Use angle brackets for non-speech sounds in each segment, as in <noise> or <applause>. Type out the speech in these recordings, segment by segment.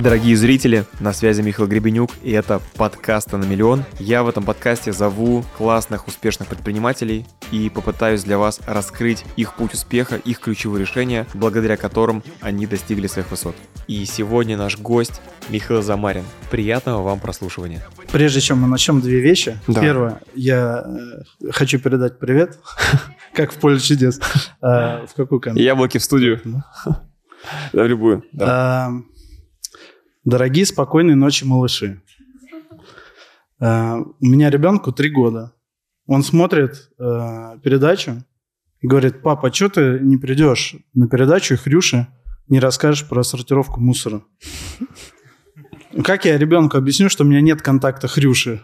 Дорогие зрители, на связи Михаил Гребенюк, и это подкасты на миллион. Я в этом подкасте зову классных, успешных предпринимателей и попытаюсь для вас раскрыть их путь успеха, их ключевые решения, благодаря которым они достигли своих высот. И сегодня наш гость Михаил Замарин. Приятного вам прослушивания. Прежде чем мы начнем, две вещи. Да. Первое, я э, хочу передать привет, <laughs> как в поле чудес. Э, В какую камеру? Яблоки в студию. Да, любую. Да. А, Дорогие, спокойной ночи, малыши. А, У меня ребенку три года. Он смотрит э, передачу и говорит, папа, что ты не придешь на передачу и Хрюше не расскажешь про сортировку мусора? Как я ребенку объясню, что у меня нет контакта Хрюши?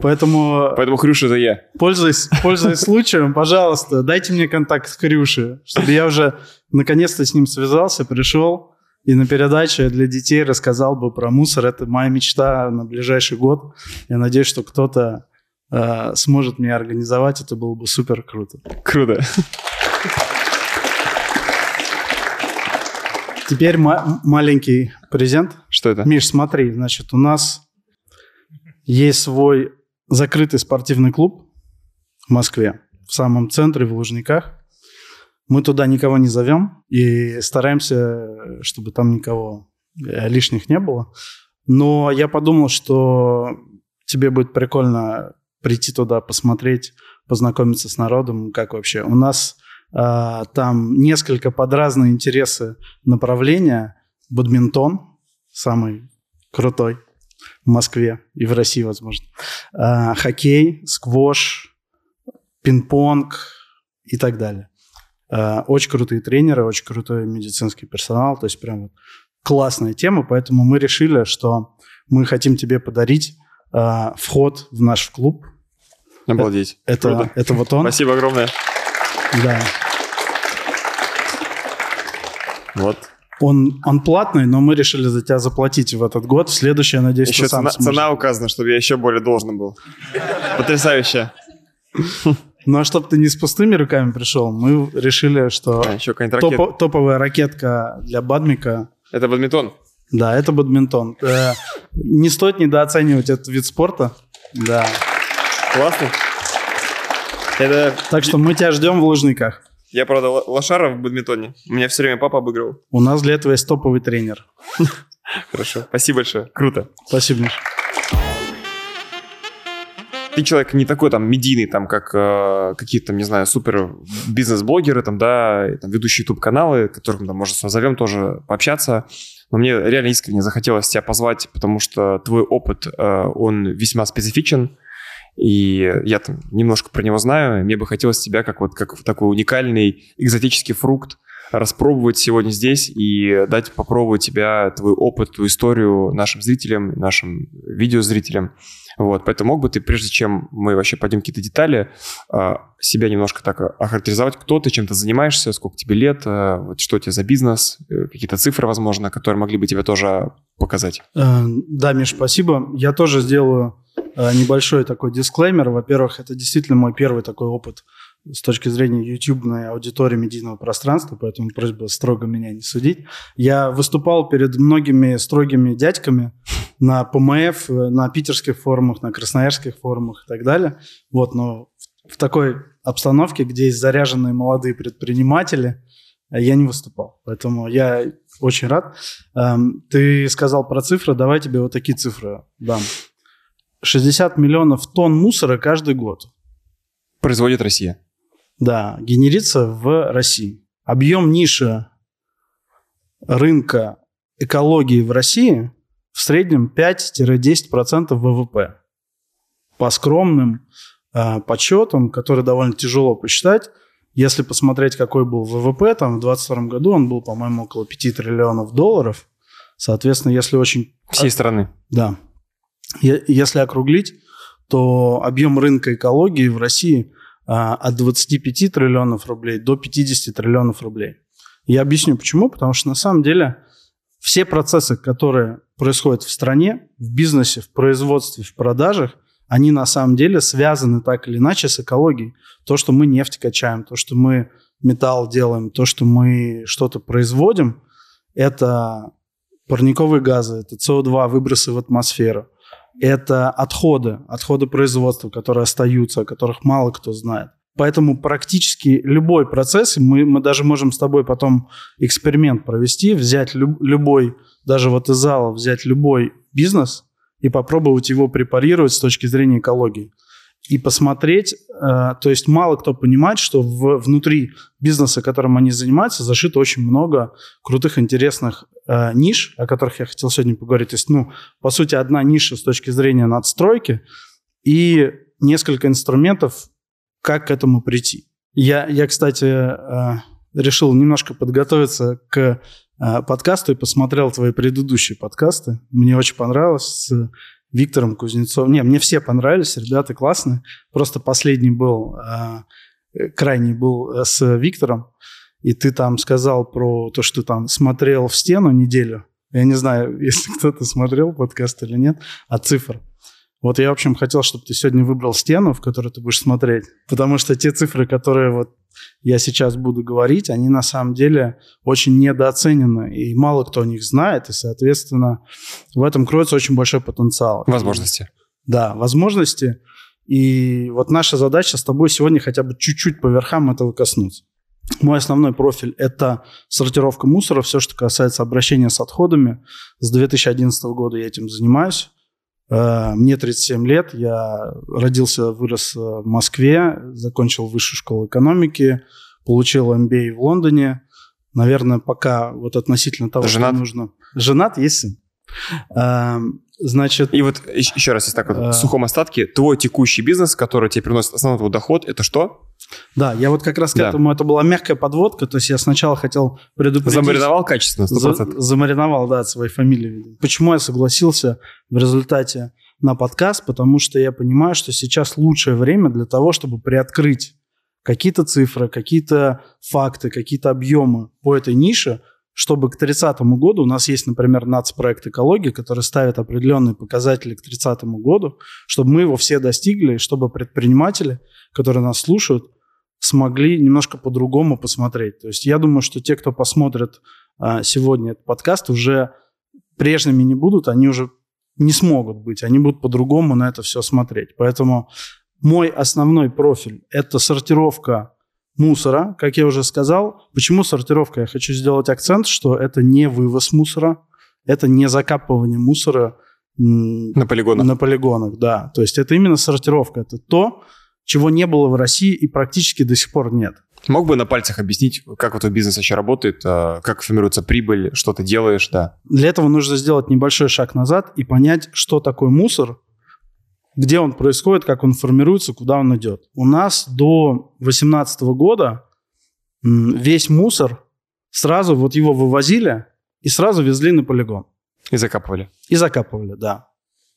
Поэтому Поэтому Хрюша это я. Пользуясь, пользуясь случаем, пожалуйста, дайте мне контакт с Хрюшей, чтобы я уже наконец-то с ним связался, пришел и на передаче для детей рассказал бы про мусор. Это моя мечта на ближайший год. Я надеюсь, что кто-то э, сможет мне организовать. Это было бы супер круто. Круто. Теперь ма- маленький презент. Что это? Миш, смотри, значит, у нас есть свой закрытый спортивный клуб в Москве, в самом центре, в Лужниках. Мы туда никого не зовем и стараемся, чтобы там никого э, лишних не было. Но я подумал, что тебе будет прикольно прийти туда, посмотреть, познакомиться с народом, как вообще. У нас а, там несколько под разные интересы направления. Бадминтон самый крутой в Москве и в России, возможно. А, хоккей, сквош, пинг-понг и так далее. А, очень крутые тренеры, очень крутой медицинский персонал. То есть прям вот классная тема, поэтому мы решили, что мы хотим тебе подарить а, вход в наш клуб. Обалдеть. Это, Круто. это вот он. Спасибо огромное. Да. Вот. Он, он платный, но мы решили за тебя заплатить в этот год. В следующий, я надеюсь, Еще ты сам цена, сможешь. цена указана, чтобы я еще более должен был. Потрясающе. Ну а чтобы ты не с пустыми руками пришел, мы решили, что А, еще топо- топовая ракетка для бадмика, Это бадминтон. да, это бадминтон. Э, не стоит недооценивать этот вид спорта. Да. Классно. Это... Так что мы тебя ждем в Лужниках. Я, правда, лошара в бадминтоне. Меня все время папа обыгрывал. У нас для этого есть топовый тренер. Хорошо. Спасибо большое. Круто. Спасибо, Миш. Ты человек не такой там медийный, там, как э, какие-то, там, не знаю, супер бизнес-блогеры, там, да, и, там, ведущие YouTube-каналы, которых, там, может, назовем тоже пообщаться. Но мне реально искренне захотелось тебя позвать, потому что твой опыт, э, он весьма специфичен, и я там немножко про него знаю. Мне бы хотелось тебя как вот как такой уникальный экзотический фрукт распробовать сегодня здесь и дать попробовать тебя, твой опыт, твою историю нашим зрителям, нашим видеозрителям. Вот, поэтому мог бы ты, прежде чем мы вообще пойдем какие-то детали, а, себя немножко так охарактеризовать, кто ты, чем ты занимаешься, сколько тебе лет, а, вот что у тебя за бизнес, э, какие-то цифры, возможно, которые могли бы тебе тоже показать. Э, Да, Миш, спасибо. Я тоже сделаю небольшой такой дисклеймер. Во-первых, это действительно мой первый такой опыт с точки зрения ютубной аудитории медийного пространства, поэтому просьба строго меня не судить. Я выступал перед многими строгими дядьками на ПМФ, э, на питерских форумах, на красноярских форумах и так далее. Вот, но в в такой обстановке, где есть заряженные молодые предприниматели, э, я не выступал. Поэтому я очень рад. Эм, Ты сказал про цифры, давай тебе вот такие цифры дам. 60 миллионов тонн мусора каждый год. Производит Россия. Да, генерится в России. Объем ниши рынка экологии в России в среднем 5-10% ВВП. По скромным э, подсчетам, которые довольно тяжело посчитать, если посмотреть, какой был ВВП, там в 2022 году он был, по-моему, около 5 триллионов долларов. Соответственно, если очень Всей страны. да. Если округлить, то объем рынка экологии в России а, от 25 триллионов рублей до 50 триллионов рублей. Я объясню почему. Потому что на самом деле все процессы, которые происходят в стране, в бизнесе, в производстве, в продажах, они на самом деле связаны так или иначе с экологией. То, что мы нефть качаем, то, что мы металл делаем, то, что мы что-то производим, это парниковые газы, это СО2, выбросы в атмосферу, это отходы, отходы производства, которые остаются, о которых мало кто знает. Поэтому практически любой процесс, мы, мы даже можем с тобой потом эксперимент провести, взять люб, любой, даже вот из зала взять любой бизнес и попробовать его препарировать с точки зрения экологии и посмотреть, э, то есть мало кто понимает, что в, внутри бизнеса, которым они занимаются, зашито очень много крутых, интересных э, ниш, о которых я хотел сегодня поговорить. То есть, ну, по сути, одна ниша с точки зрения надстройки и несколько инструментов, как к этому прийти. Я, я кстати, э, решил немножко подготовиться к э, подкасту и посмотрел твои предыдущие подкасты. Мне очень понравилось Виктором Кузнецовым. Не, мне все понравились, ребята классные. Просто последний был, э, крайний был э, с Виктором. И ты там сказал про то, что там смотрел в стену неделю. Я не знаю, <laughs> если кто-то смотрел подкаст или нет, а цифр. Вот я, в общем, хотел, чтобы ты сегодня выбрал стену, в которую ты будешь смотреть. Потому что те цифры, которые вот я сейчас буду говорить, они на самом деле очень недооценены. И мало кто о них знает. И, соответственно, в этом кроется очень большой потенциал. Возможности. Да, возможности. И вот наша задача с тобой сегодня хотя бы чуть-чуть по верхам этого коснуться. Мой основной профиль – это сортировка мусора, все, что касается обращения с отходами. С 2011 года я этим занимаюсь. Э, мне 37 лет, я родился, вырос э, в Москве, закончил высшую школу экономики, получил MBA в Лондоне. Наверное, пока вот относительно того, Женат? что нужно. Женат, есть сын. Эм, значит... И вот еще раз, если так вот, в сухом остатке, твой текущий бизнес, который тебе приносит основной твой доход, это что? Да, я вот как раз к Да. этому, это была мягкая подводка, то есть я сначала хотел предупредить... Замариновал качественно, 100%. За- замариновал, да, от своей фамилии. Почему я согласился в результате на подкаст? Потому что я понимаю, что сейчас лучшее время для того, чтобы приоткрыть какие-то цифры, какие-то факты, какие-то объемы по этой нише, чтобы к 30 году, у нас есть, например, нацпроект экологии, который ставит определенные показатели к 30 году, чтобы мы его все достигли, чтобы предприниматели, которые нас слушают, смогли немножко по-другому посмотреть. То есть я думаю, что те, кто посмотрит а, сегодня этот подкаст, уже прежними не будут, они уже не смогут быть, они будут по-другому на это все смотреть. Поэтому мой основной профиль – это сортировка мусора, как я уже сказал. Почему сортировка? Я хочу сделать акцент, что это не вывоз мусора, это не закапывание мусора На полигонах. на полигонах, да. То есть это именно сортировка. Это то, чего не было в России и практически до сих пор нет. Мог бы на пальцах объяснить, как вот твой бизнес вообще работает, а, как формируется прибыль, что ты делаешь, да. Для этого нужно сделать небольшой шаг назад и понять, что такое мусор, где он происходит, как он формируется, куда он идет. У нас до 2018 года весь мусор сразу вот его вывозили и сразу везли на полигон. И закапывали. И закапывали, да.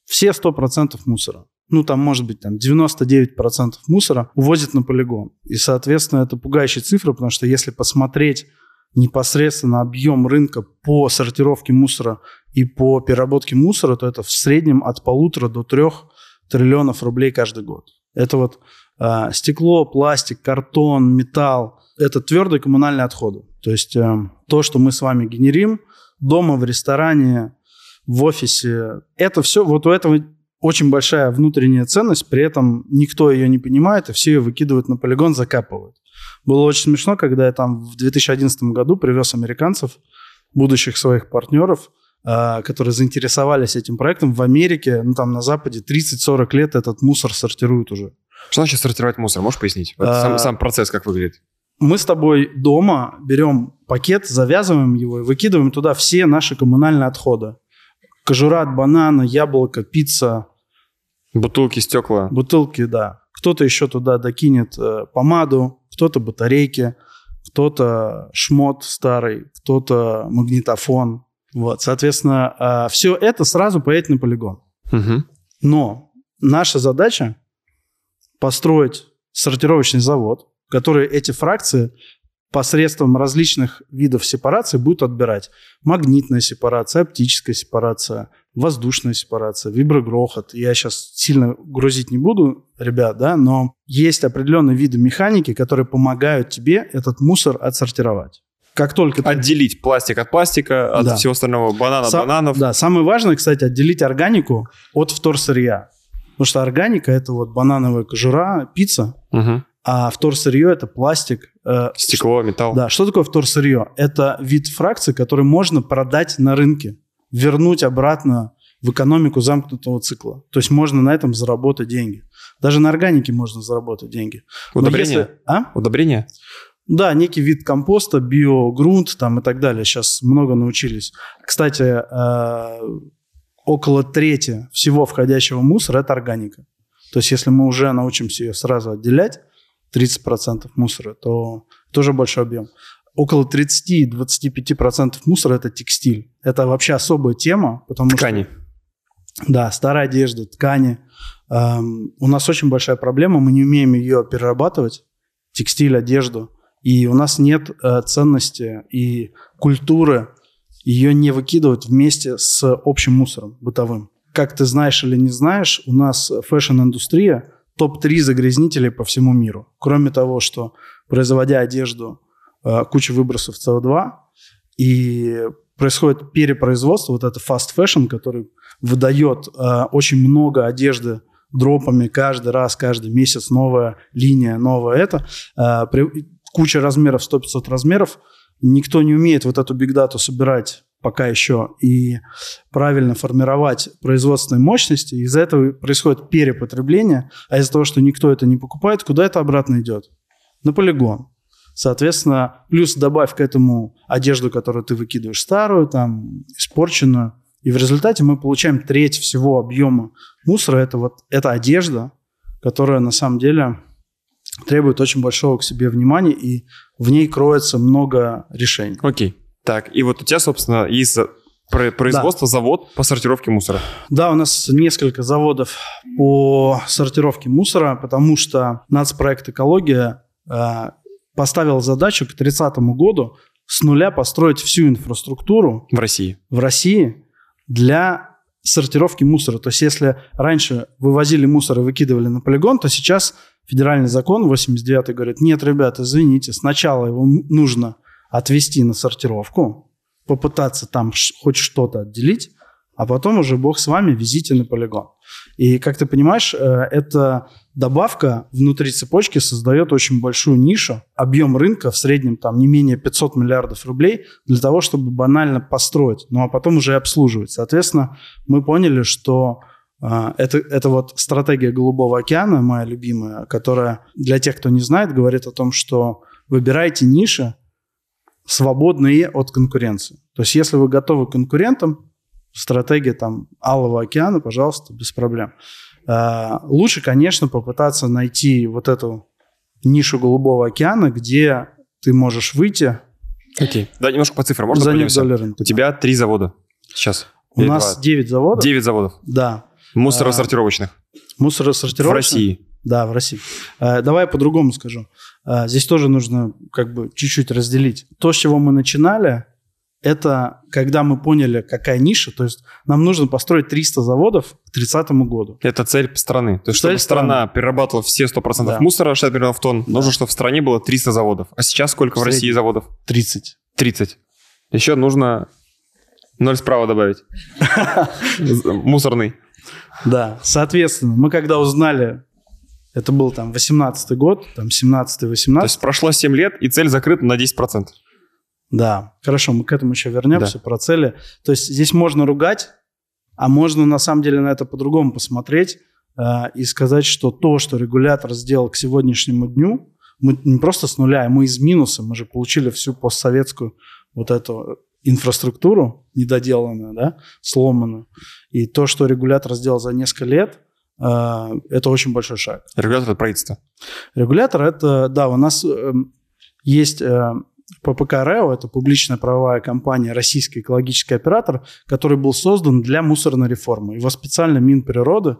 Все 100% мусора. Ну, там, может быть, там 99% мусора увозят на полигон. И, соответственно, это пугающая цифра, потому что если посмотреть непосредственно объем рынка по сортировке мусора и по переработке мусора, то это в среднем от полутора до трех триллионов рублей каждый год. Это вот а, стекло, пластик, картон, металл. Это твердые коммунальные отходы. То есть э, то, что мы с вами генерим дома, в ресторане, в офисе, это все, вот у этого очень большая внутренняя ценность, при этом никто ее не понимает, и все ее выкидывают на полигон, закапывают. Было очень смешно, когда я там в 2011 году привез американцев, будущих своих партнеров, э, которые заинтересовались этим проектом в Америке, ну там на Западе 30-40 лет этот мусор сортируют уже. Что значит сортировать мусор? Можешь пояснить? Вот А, сам, сам процесс как выглядит? Мы с тобой дома берем пакет, завязываем его и выкидываем туда все наши коммунальные отходы. Кожура от банана, яблоко, пицца, Бутылки, стекла. бутылки, да. Кто-то еще туда докинет э, помаду, кто-то батарейки, кто-то шмот старый, кто-то магнитофон. Вот, соответственно, все это сразу поедет на полигон. Мгм. Но наша задача построить сортировочный завод, который эти фракции посредством различных видов сепарации будет отбирать. Магнитная сепарация, оптическая сепарация, воздушная сепарация, виброгрохот. Я сейчас сильно грузить не буду, ребят, да, но есть определенные виды механики, которые помогают тебе этот мусор отсортировать. как только... ты- Отделить пластик от пластика, от Да. всего остального, банан от Сам- бананов. Да, самое важное, кстати, отделить органику от вторсырья. Потому что органика – это вот банановая кожура, пицца, Мгм. а вторсырье – это пластик. Э, Стекло, металл. Да, что такое вторсырье? Это вид фракции, который можно продать на рынке, вернуть обратно в экономику замкнутого цикла. То есть можно на этом заработать деньги. Даже на органике можно заработать деньги. Удобрение? если- а? Удобрение? Да, некий вид компоста, биогрунт там и так далее. Сейчас много научились. Кстати, э, около трети всего входящего мусора – это органика. То есть если мы уже научимся ее сразу отделять, 30% мусора, то тоже большой объем. Около 30-25% мусора – это текстиль. Это вообще особая тема, потому Ткани. что… Да, старая одежда, ткани. Эм, у нас очень большая проблема, мы не умеем ее перерабатывать, текстиль, одежду. И у нас нет э, ценности и культуры ее не выкидывать вместе с общим мусором бытовым. Как ты знаешь или не знаешь, у нас fashion-индустрия топ-3 загрязнителей по всему миру. Кроме того, что производя одежду, э, куча выбросов СО2, и происходит перепроизводство, вот это fast fashion, который выдает э, очень много одежды дропами каждый раз, каждый месяц новая линия, новая это. Э, куча размеров, 100-500 размеров. Никто не умеет вот эту бигдату собирать пока еще и правильно формировать производственные мощности. Из-за этого происходит перепотребление, а из-за того, что никто это не покупает, куда это обратно идет? На полигон. Соответственно, плюс добавь к этому одежду, которую ты выкидываешь старую, там, испорченную. И в результате мы получаем треть всего объема мусора. Это вот эта одежда, которая на самом деле требует очень большого к себе внимания, и в ней кроется много решений. Окей. Так, и вот у тебя, собственно, есть производство, завод по сортировке мусора. Да, у нас несколько заводов по сортировке мусора, потому что нацпроект «Экология» э, поставил задачу к 30 году с нуля построить всю инфраструктуру В России. в России для сортировки мусора. То есть если раньше вывозили мусор и выкидывали на полигон, то сейчас федеральный закон 89 говорит, нет, ребят, извините, сначала его нужно отвезти на сортировку, попытаться там хоть что-то отделить, а потом уже бог с вами, везите на полигон. И, как ты понимаешь, э, эта добавка внутри цепочки создает очень большую нишу. Объем рынка в среднем там не менее 500 миллиардов рублей для того, чтобы банально построить, ну а потом уже и обслуживать. Соответственно, мы поняли, что а, это, это вот стратегия Голубого океана, моя любимая, которая для тех, кто не знает, говорит о том, что выбирайте ниши, свободные от конкуренции. То есть, если вы готовы к конкурентам, стратегия там Алого океана, пожалуйста, без проблем. А, Лучше, конечно, попытаться найти вот эту нишу Голубого океана, где ты можешь выйти, Окей. Да, немножко по цифрам. Можно занять доля рынка. У тебя три завода сейчас. У Или нас два? 9 заводов. Девять заводов. Да. Мусоросортировочных. Мусоросортировочных. В России. Да, в России. Э, Давай я по-другому скажу. Э, Здесь тоже нужно как бы чуть-чуть разделить. То, с чего мы начинали, это когда мы поняли, какая ниша. То есть нам нужно построить 300 заводов к 30 году. Это цель страны. То есть, Цель чтобы страна перерабатывала все 100% Да. мусора, 60 миллионов тонн, нужно, чтобы в стране было 300 заводов. А сейчас сколько в В России заводов? 30. 30. Еще нужно ноль справа добавить. <laughs> Мусорный. Да. Соответственно, мы когда узнали, это был там 18 год, там 17-18. То есть прошло 7 лет, и цель закрыта на 10%. Да, хорошо, мы к этому еще вернемся, про цели. То есть здесь можно ругать, а можно на самом деле на это по-другому посмотреть э, и сказать, что то, что регулятор сделал к сегодняшнему дню, мы не просто с нуля, а мы из минуса, мы же получили всю постсоветскую вот эту инфраструктуру недоделанную, да, сломанную. И то, что регулятор сделал за несколько лет, это очень большой шаг. Регулятор это правительство. Регулятор это, да, у нас эм, есть э, ППК РЭО, это публичная правовая компания, российский экологический оператор, который был создан для мусорной реформы. Его специально Минприроды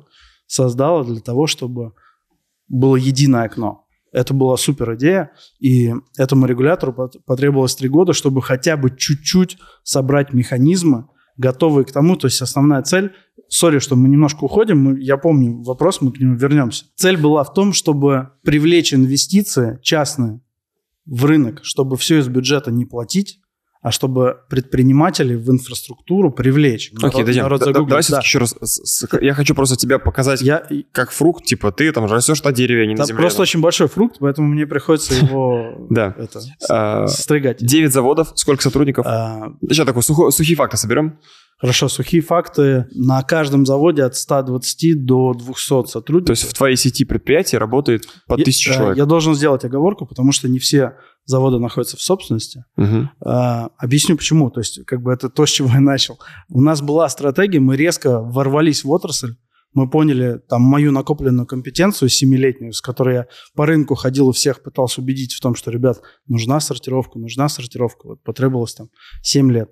создала для того, чтобы было единое окно. Это была супер идея, и этому регулятору пот- потребовалось три года, чтобы хотя бы чуть-чуть собрать механизмы, готовые к тому. То есть основная цель, сори, что мы немножко уходим, мы- я помню вопрос, мы к нему вернемся. Цель была в том, чтобы привлечь инвестиции частные в рынок, чтобы все из бюджета не платить, а чтобы предпринимателей в инфраструктуру привлечь. Окей, народ, народ да, загуглит. давай да. еще раз. Я хочу просто тебя показать я... как фрукт, типа ты там растешь на дереве, а не на земле. Просто очень большой фрукт, поэтому мне приходится его <laughs> а, стригать. Девять заводов, сколько сотрудников? А, Сейчас такой сухие факты соберем. Хорошо, сухие факты. На каждом заводе от 120 до 200 сотрудников. То есть в твоей сети предприятий работает по 1000 я, человек? Я должен сделать оговорку, потому что не все заводы находятся в собственности. Угу. А, объясню почему. То есть как бы это то, с чего я начал. У нас была стратегия, мы резко ворвались в отрасль, мы поняли там мою накопленную компетенцию семилетнюю, с которой я по рынку ходил и всех пытался убедить в том, что, ребят, нужна сортировка, нужна сортировка. Вот потребовалось там 7 лет.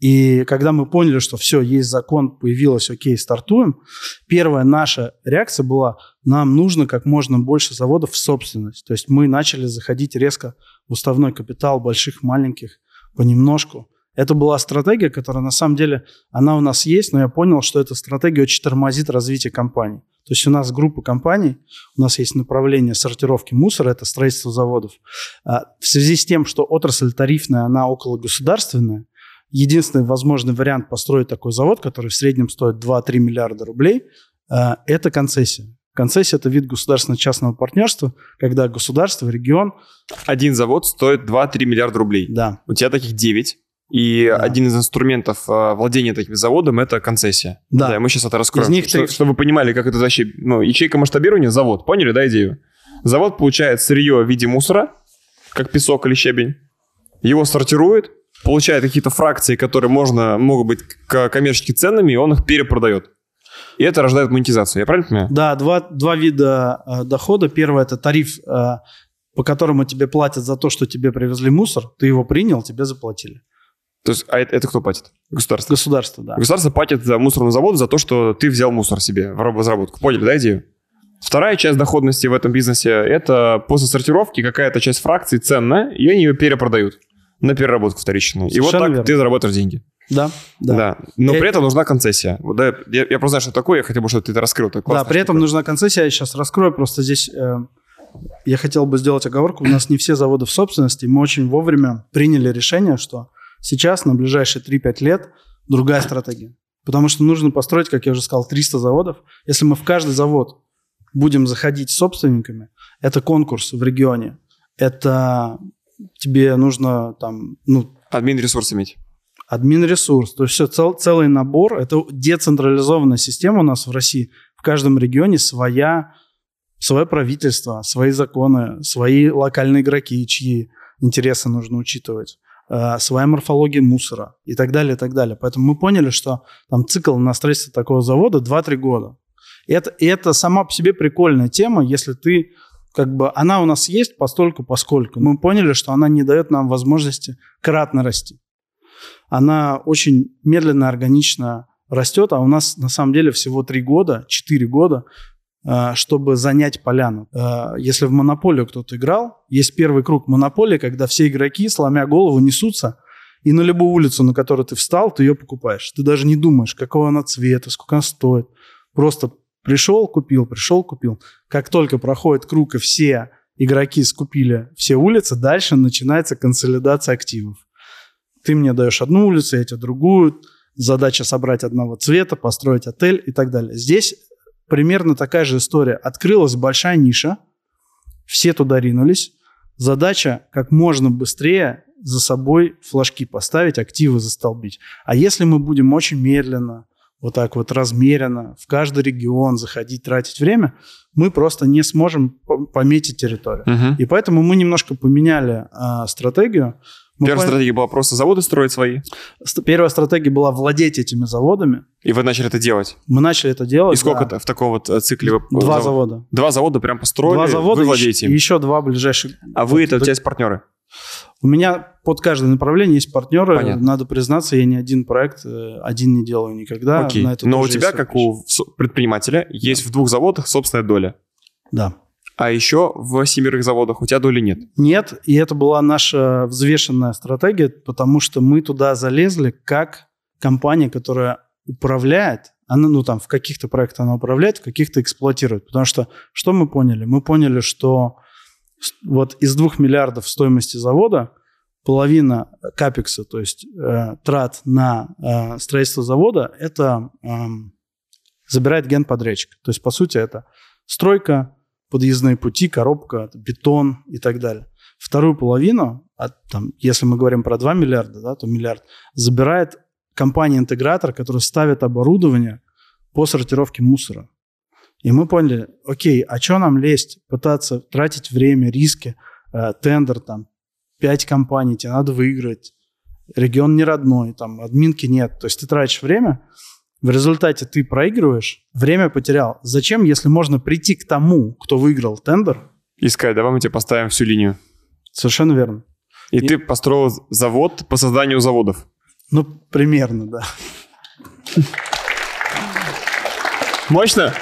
И когда мы поняли, что все, есть закон, появилось, окей, стартуем, первая наша реакция была, нам нужно как можно больше заводов в собственность. То есть мы начали заходить резко в уставной капитал больших, маленьких, понемножку. Это была стратегия, которая на самом деле, она у нас есть, но я понял, что эта стратегия очень тормозит развитие компании. То есть у нас группа компаний, у нас есть направление сортировки мусора, это строительство заводов. А в связи с тем, что отрасль тарифная, она около государственная, единственный возможный вариант построить такой завод, который в среднем стоит 2-3 миллиарда рублей, э, это концессия. Концессия – это вид государственно-частного партнерства, когда государство, регион… Один завод стоит 2-3 миллиарда рублей. Да. У тебя таких 9. И да. один из инструментов э, владения таким заводом – это концессия. Да. да мы сейчас это раскроем. Из них что, 3... Чтобы вы понимали, как это вообще… Ну, ячейка масштабирования – завод. Поняли, да, идею? Завод получает сырье в виде мусора, как песок или щебень. Его сортирует, получает какие-то фракции, которые можно, могут быть коммерчески ценными, и он их перепродает. И это рождает монетизацию. Я правильно понимаю? Да, два, два вида э, дохода. Первое – это тариф, э, по которому тебе платят за то, что тебе привезли мусор. Ты его принял, тебе заплатили. То есть, а это, это кто платит? Государство? Государство, да. Государство платит за мусорный завод за то, что ты взял мусор себе в разработку. Поняли, да, идею? Вторая часть доходности в этом бизнесе – это после сортировки какая-то часть фракций ценная, и они ее перепродают на переработку вторичную. Совершенно и вот так верно. ты заработаешь деньги. Да, да. да. Но и... при этом нужна концессия. Вот, да, я, я просто знаю, что такое, я хотел бы, чтобы ты это раскрыл. Это да, при этом нужна концессия. Я сейчас раскрою, просто здесь э, я хотел бы сделать оговорку. У нас не все заводы в собственности. Мы очень вовремя приняли решение, что сейчас на ближайшие 3-5 лет другая стратегия. Потому что нужно построить, как я уже сказал, 300 заводов. Если мы в каждый завод будем заходить собственниками, это конкурс в регионе, это тебе нужно там... Ну, админ ресурс иметь. Админ ресурс. То есть все, цел, целый набор. Это децентрализованная система у нас в России. В каждом регионе своя, свое правительство, свои законы, свои локальные игроки, чьи интересы нужно учитывать э, своя морфология мусора и так далее, и так далее. Поэтому мы поняли, что там цикл на строительство такого завода 2-3 года. И это, и это сама по себе прикольная тема, если ты как бы она у нас есть постольку, поскольку. Мы поняли, что она не дает нам возможности кратно расти. Она очень медленно, органично растет, а у нас на самом деле всего 3 года, 4 года, э, чтобы занять поляну. Э, если в монополию кто-то играл, есть первый круг монополии, когда все игроки, сломя голову, несутся, и на любую улицу, на которую ты встал, ты ее покупаешь. Ты даже не думаешь, какого она цвета, сколько она стоит. Просто Пришел, купил, пришел, купил. Как только проходит круг и все игроки скупили все улицы, дальше начинается консолидация активов. Ты мне даешь одну улицу, я тебе другую. Задача собрать одного цвета, построить отель и так далее. Здесь примерно такая же история. Открылась большая ниша, все туда ринулись. Задача как можно быстрее за собой флажки поставить, активы застолбить. А если мы будем очень медленно, вот так вот размеренно в каждый регион заходить, тратить время, мы просто не сможем пометить территорию. Угу. И поэтому мы немножко поменяли а, стратегию. Мы Первая пон... стратегия была просто заводы строить свои? Первая стратегия была владеть этими заводами. И вы начали это делать? Мы начали это делать, И сколько да. в таком вот э, цикле? Вы... Два завода. Два завода прям построили, Два завода, вы владеете и еще два ближайших. А вы, это у тебя есть партнеры? У меня под каждое направление есть партнеры. Понятно. Надо признаться, я ни один проект э, один не делаю никогда. Окей. Но у тебя, как у предпринимателя, есть да. в двух заводах собственная доля. Да. А еще в семерых заводах у тебя доли нет? Нет, и это была наша взвешенная стратегия, потому что мы туда залезли как компания, которая управляет, она, ну там в каких-то проектах она управляет, в каких-то эксплуатирует. Потому что что мы поняли? Мы поняли, что вот из 2 миллиардов стоимости завода половина капекса, то есть э, трат на э, строительство завода, это э, забирает генподрядчик. То есть, по сути, это стройка, подъездные пути, коробка, бетон и так далее. Вторую половину, от, там, если мы говорим про 2 миллиарда, да, то миллиард, забирает компания-интегратор, которая ставит оборудование по сортировке мусора. И мы поняли, окей, а что нам лезть, пытаться тратить время, риски, э, тендер, там, пять компаний, тебе надо выиграть, регион не родной, там, админки нет. То есть ты тратишь время, в результате ты проигрываешь, время потерял. Зачем, если можно прийти к тому, кто выиграл тендер? И сказать, давай мы тебе поставим всю линию. Совершенно верно. И, И ты построил завод по созданию заводов. Ну, примерно, да. Мощно?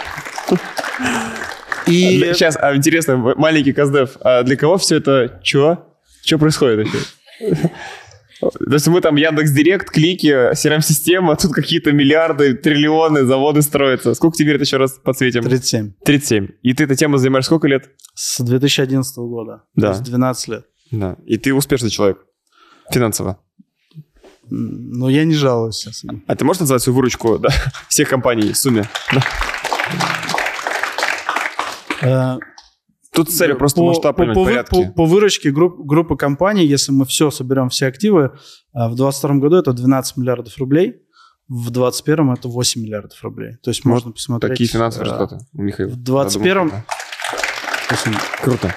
И... Сейчас, а интересно, маленький Каздев, а для кого все это что? Что происходит вообще? То есть мы там Яндекс Директ, клики, CRM-система, <laughs> тут какие-то миллиарды, триллионы, заводы строятся. Сколько тебе это еще раз подсветим? 37. 37. И ты этой темой занимаешь сколько лет? С 2011 года. Да. То есть 12 лет. Да. И ты успешный человек финансово. Ну, я не жалуюсь сейчас. А ты можешь назвать свою выручку да, <laughs> всех компаний в сумме? Э, Тут цель просто по, масштаб по, по, порядке. По, по выручке групп, группы компаний, если мы все соберем, все активы, э, в 2022 году это 12 миллиардов рублей, в 2021 это 8 миллиардов рублей. То есть вот можно посмотреть... Такие финансовые э, результаты у Михаила. В 2021... Круто.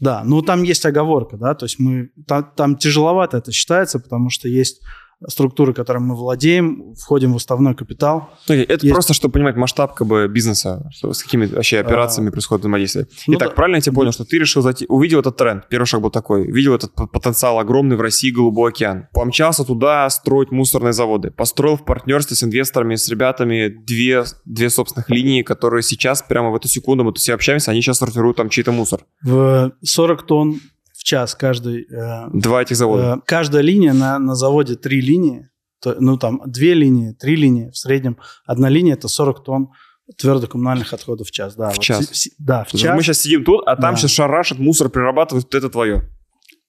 Да, ну там есть оговорка, да, то есть мы там, там тяжеловато это считается, потому что есть структуры, которыми мы владеем, входим в уставной капитал. Ну, это Есть... просто, чтобы понимать масштаб как бы, бизнеса, что, с какими вообще а, операциями а... происходит взаимодействие. Ну, Итак, да. правильно я тебя понял, что ты решил зайти, увидел этот тренд, первый шаг был такой, видел этот потенциал огромный в России, голубой океан, помчался туда строить мусорные заводы, построил в партнерстве с инвесторами, с ребятами две, две собственных линии, которые сейчас, прямо в эту секунду мы тут все общаемся, они сейчас сортируют там чей-то мусор. В 40 тонн час каждый... Э, Два этих завода. Э, каждая линия на, на заводе три линии, то, ну там две линии, три линии, в среднем одна линия это 40 тонн твердокоммунальных отходов в час. Да, в вот час? С, да, в час. Мы сейчас сидим тут, а там да. сейчас шарашит, мусор перерабатывает, это твое.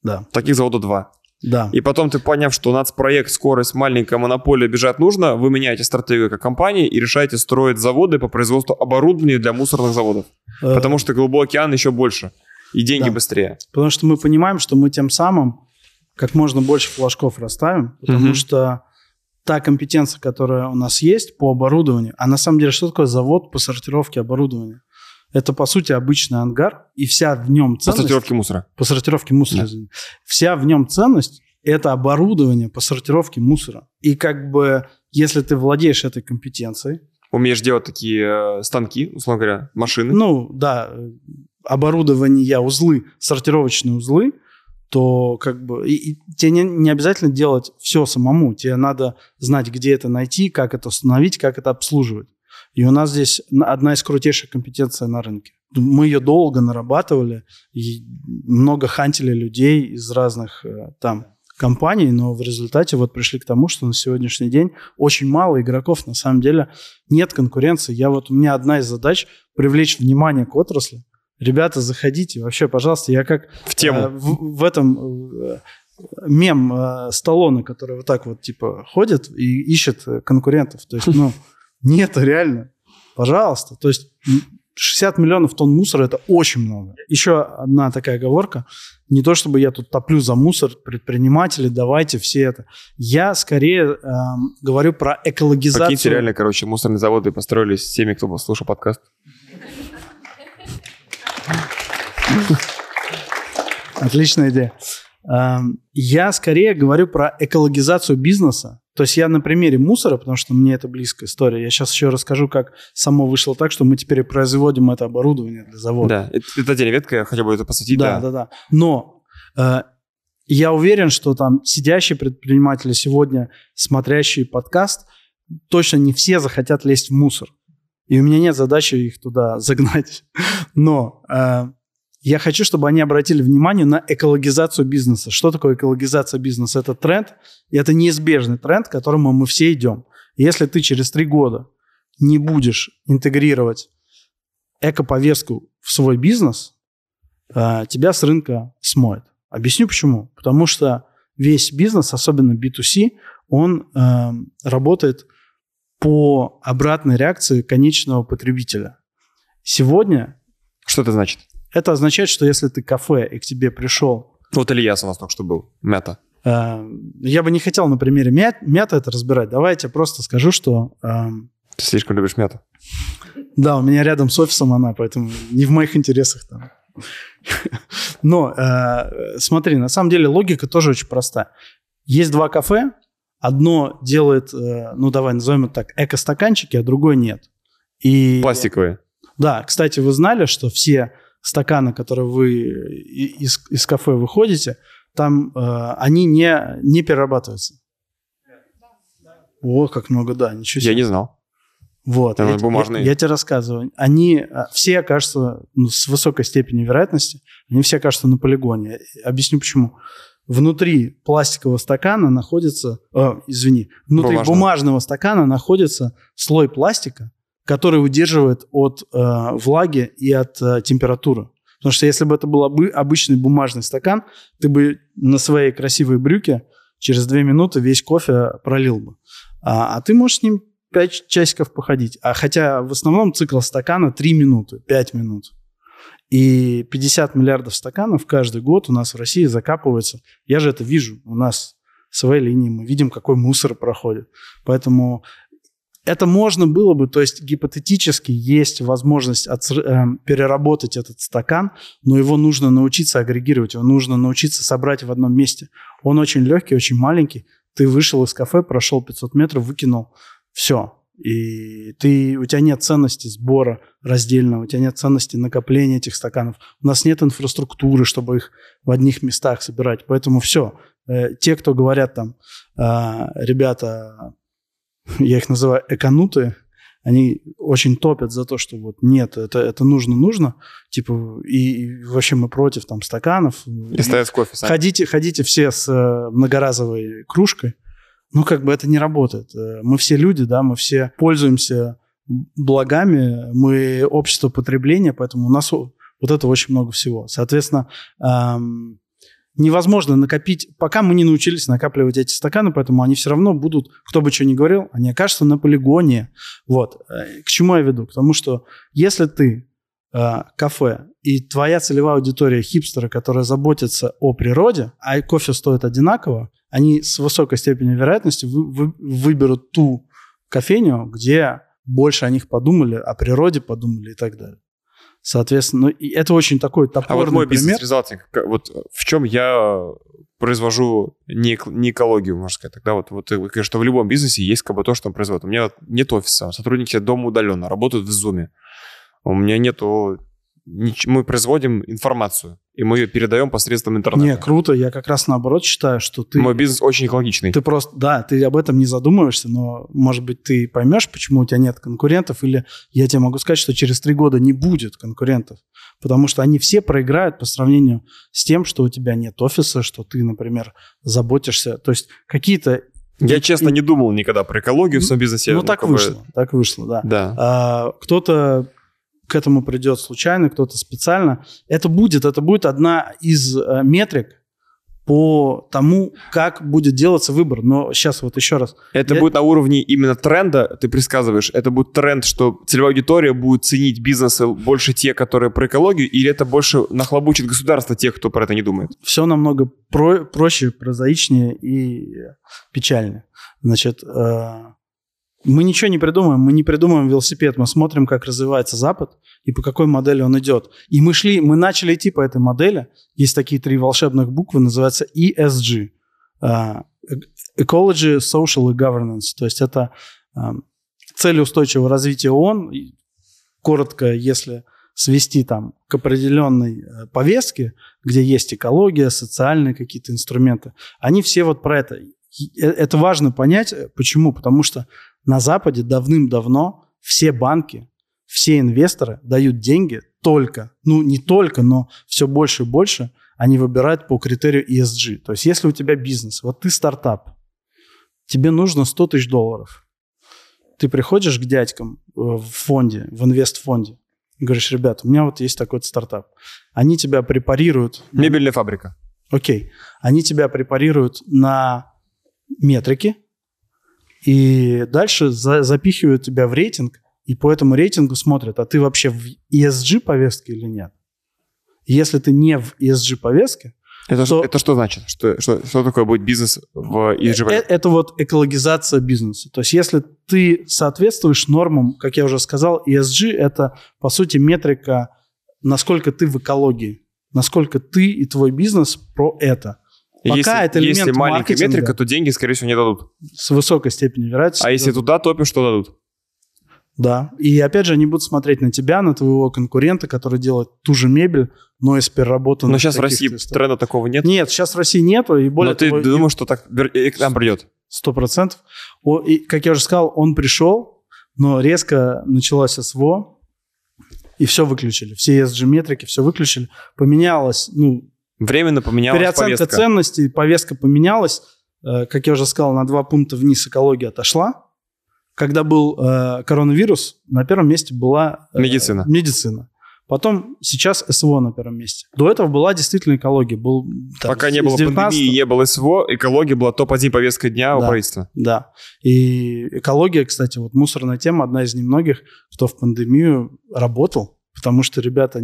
Да. Таких заводов два. Да. И потом ты, поняв, что нацпроект, скорость, маленькая монополия бежать нужно, вы меняете стратегию как компании и решаете строить заводы по производству оборудования для мусорных заводов. Э... Потому что Голубой океан еще больше. И деньги да. быстрее. Потому что мы понимаем, что мы тем самым как можно больше флажков расставим, потому угу. что та компетенция, которая у нас есть по оборудованию, а на самом деле что такое завод по сортировке оборудования? Это, по сути, обычный ангар, и вся в нем ценность... По сортировке мусора. По сортировке мусора, да. Вся в нем ценность – это оборудование по сортировке мусора. И как бы, если ты владеешь этой компетенцией... Умеешь делать такие э, станки, условно говоря, машины. Ну, да, оборудования, узлы, сортировочные узлы, то как бы и, и тебе не, не обязательно делать все самому. Тебе надо знать, где это найти, как это установить, как это обслуживать. И у нас здесь одна из крутейших компетенций на рынке. Мы ее долго нарабатывали, и много хантили людей из разных э, там компаний, но в результате вот пришли к тому, что на сегодняшний день очень мало игроков, на самом деле нет конкуренции. Я вот, у меня одна из задач привлечь внимание к отрасли, Ребята, заходите. Вообще, пожалуйста, я как... В тему. Э, в, в этом э, мем э, Сталлоне, который вот так вот, типа, ходит и ищет конкурентов. То есть, ну, <laughs> нет, реально. Пожалуйста. То есть 60 миллионов тонн мусора – это очень много. Еще одна такая оговорка. Не то, чтобы я тут топлю за мусор, предприниматели, давайте все это. Я скорее э, говорю про экологизацию. Прикиньте, реально, короче, мусорные заводы построились с теми, кто слушал подкаст. <laughs> Отличная идея. Эм, я скорее говорю про экологизацию бизнеса. То есть я на примере мусора, потому что мне это близкая история. Я сейчас еще расскажу, как само вышло так, что мы теперь производим это оборудование для завода. Да, это, это отдельная ветка, я хотя бы это посвятить. Да, да, да. да. Но э, я уверен, что там сидящие предприниматели сегодня, смотрящие подкаст, точно не все захотят лезть в мусор. И у меня нет задачи их туда <laughs> загнать. Но э, я хочу, чтобы они обратили внимание на экологизацию бизнеса. Что такое экологизация бизнеса? Это тренд, и это неизбежный тренд, к которому мы все идем. если ты через три года не будешь интегрировать экоповестку в свой бизнес, э, тебя с рынка смоет. Объясню почему. Потому что весь бизнес, особенно B2C, он э, работает по обратной реакции конечного потребителя. Сегодня... Что это значит? Это означает, что если ты кафе и к тебе пришел... Вот Ильяс у нас только что был, мята. Э, я бы не хотел на примере мят, мята это разбирать. Давайте просто скажу, что... Э, ты слишком любишь мяту. Да, у меня рядом с офисом она, поэтому не в моих интересах там. Но э, смотри, на самом деле логика тоже очень проста. Есть два кафе, одно делает, э, ну давай назовем это так, эко-стаканчики, а другое нет. И, Пластиковые. Да, кстати, вы знали, что все стаканы, которые вы из, из кафе выходите, там э, они не, не перерабатываются. О, как много, да, ничего себе. Я не знал. Вот. Я, бумажные. Я, я тебе рассказываю. Они э, все окажутся ну, с высокой степенью вероятности, они все окажутся на полигоне. Объясню почему. Внутри пластикового стакана находится, э, извини, внутри бумажного. бумажного стакана находится слой пластика, который удерживает от э, влаги и от э, температуры. Потому что если бы это был обычный бумажный стакан, ты бы на своей красивой брюке через две минуты весь кофе пролил бы. А, а ты можешь с ним 5 часиков походить. А хотя в основном цикл стакана 3 минуты, 5 минут. И 50 миллиардов стаканов каждый год у нас в России закапывается. Я же это вижу. У нас своей линии мы видим, какой мусор проходит. Поэтому это можно было бы, то есть гипотетически есть возможность от, э, переработать этот стакан, но его нужно научиться агрегировать, его нужно научиться собрать в одном месте. Он очень легкий, очень маленький. Ты вышел из кафе, прошел 500 метров, выкинул все. И ты, у тебя нет ценности сбора раздельного, у тебя нет ценности накопления этих стаканов. У нас нет инфраструктуры, чтобы их в одних местах собирать. Поэтому все. Э, те, кто говорят там, э, ребята, я их называю эконуты, они очень топят за то, что вот нет, это, это нужно, нужно, типа, и, и вообще мы против там стаканов. И ставят кофе сами. Ходите, ходите все с э, многоразовой кружкой, ну, как бы это не работает. Э, мы все люди, да, мы все пользуемся благами, мы общество потребления, поэтому у нас вот этого очень много всего. Соответственно, эм, невозможно накопить, пока мы не научились накапливать эти стаканы, поэтому они все равно будут, кто бы что ни говорил, они окажутся на полигоне. Вот. Э, к чему я веду? К тому, что если ты э, кафе и твоя целевая аудитория хипстеры, которые заботятся о природе, а кофе стоит одинаково, они с высокой степенью вероятности вы, вы, выберут ту кофейню, где больше о них подумали, о природе подумали и так далее. Соответственно, ну, и это очень такой топорный А вот мой пример. бизнес-результат, вот в чем я произвожу не, не экологию, можно сказать. Тогда вот, вот что в любом бизнесе есть как бы то, что он производит. У меня нет офиса, сотрудники дома удаленно, работают в Zoom. У меня нету мы производим информацию, и мы ее передаем посредством интернета. Не, круто. Я как раз наоборот считаю, что ты... Мой бизнес очень экологичный. Ты просто, да, ты об этом не задумываешься, но, может быть, ты поймешь, почему у тебя нет конкурентов, или я тебе могу сказать, что через три года не будет конкурентов, потому что они все проиграют по сравнению с тем, что у тебя нет офиса, что ты, например, заботишься. То есть какие-то я, честно, не думал никогда про экологию в своем бизнесе. Ну, ну так вышло, так вышло, да. Да. А, кто-то к этому придет случайно, кто-то специально. Это будет, это будет одна из э, метрик по тому, как будет делаться выбор. Но сейчас вот еще раз. Это я... будет на уровне именно тренда, ты предсказываешь, это будет тренд, что целевая аудитория будет ценить бизнесы больше те, которые про экологию, или это больше нахлобучит государство тех, кто про это не думает? Все намного про- проще, прозаичнее и печальнее. Значит, э- мы ничего не придумаем, мы не придумаем велосипед, мы смотрим, как развивается Запад и по какой модели он идет. И мы шли, мы начали идти по этой модели. Есть такие три волшебных буквы, называются ESG. Uh, Ecology, Social и Governance. То есть это uh, цели устойчивого развития ООН. Коротко, если свести там к определенной э, повестке, где есть экология, социальные какие-то инструменты, они все вот про это. Э, это важно понять. Почему? Потому что на Западе давным-давно все банки, все инвесторы дают деньги только, ну не только, но все больше и больше они выбирают по критерию ESG. То есть если у тебя бизнес, вот ты стартап, тебе нужно 100 тысяч долларов. Ты приходишь к дядькам э, в фонде, в инвестфонде, говоришь, ребята, у меня вот есть такой стартап. Они тебя препарируют... Мебельная фабрика. Окей. Они тебя препарируют на метрики, и дальше за, запихивают тебя в рейтинг, и по этому рейтингу смотрят, а ты вообще в ESG повестке или нет. Если ты не в ESG повестке, это, то... это что значит? Что, что, что такое будет бизнес в ESG? Это, это вот экологизация бизнеса. То есть если ты соответствуешь нормам, как я уже сказал, ESG это по сути метрика, насколько ты в экологии, насколько ты и твой бизнес про это. Пока если, это элемент если маленькая метрика, то деньги, скорее всего, не дадут. С высокой степенью вероятности. А если туда топишь, что дадут? Да. И опять же, они будут смотреть на тебя, на твоего конкурента, который делает ту же мебель, но из переработанных Но сейчас в России тестов. тренда такого нет? Нет, сейчас в России нету. И более но ты того, думаешь, что так и к нам придет? Сто процентов. И, как я уже сказал, он пришел, но резко началось СВО, и все выключили. Все ESG-метрики, все выключили. Поменялось, ну... Временно поменялась Переоценка повестка. ценностей, повестка поменялась. Э, как я уже сказал, на два пункта вниз экология отошла когда был э, коронавирус, на первом месте была э, медицина. медицина. Потом сейчас СВО на первом месте. До этого была действительно экология. Был, там, Пока не было 19... пандемии, не было СВО, экология была топ-1 повестка дня да, у правительства. Да. И экология, кстати, вот мусорная тема, одна из немногих, кто в пандемию работал. Потому что, ребята,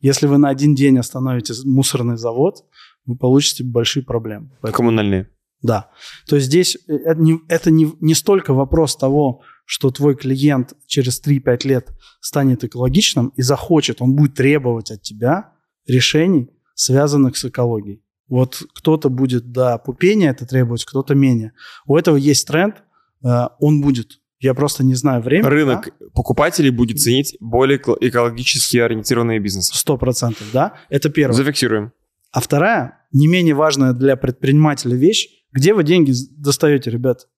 если вы на один день остановите мусорный завод, вы получите большие проблемы. Поэтому... Коммунальные. Да. То есть здесь э, это не, это не, не столько вопрос того, что твой клиент через 3-5 лет станет экологичным и захочет, он будет требовать от тебя решений, связанных с экологией. Вот кто-то будет до пупения это требовать, кто-то менее. У этого есть тренд, э, он будет. Я просто не знаю время. Рынок да? покупателей будет ценить более экологически ориентированные бизнесы. Сто процентов, да. Это первое. Зафиксируем. А вторая, не менее важная для предпринимателя вещь, где вы деньги достаете, ребят?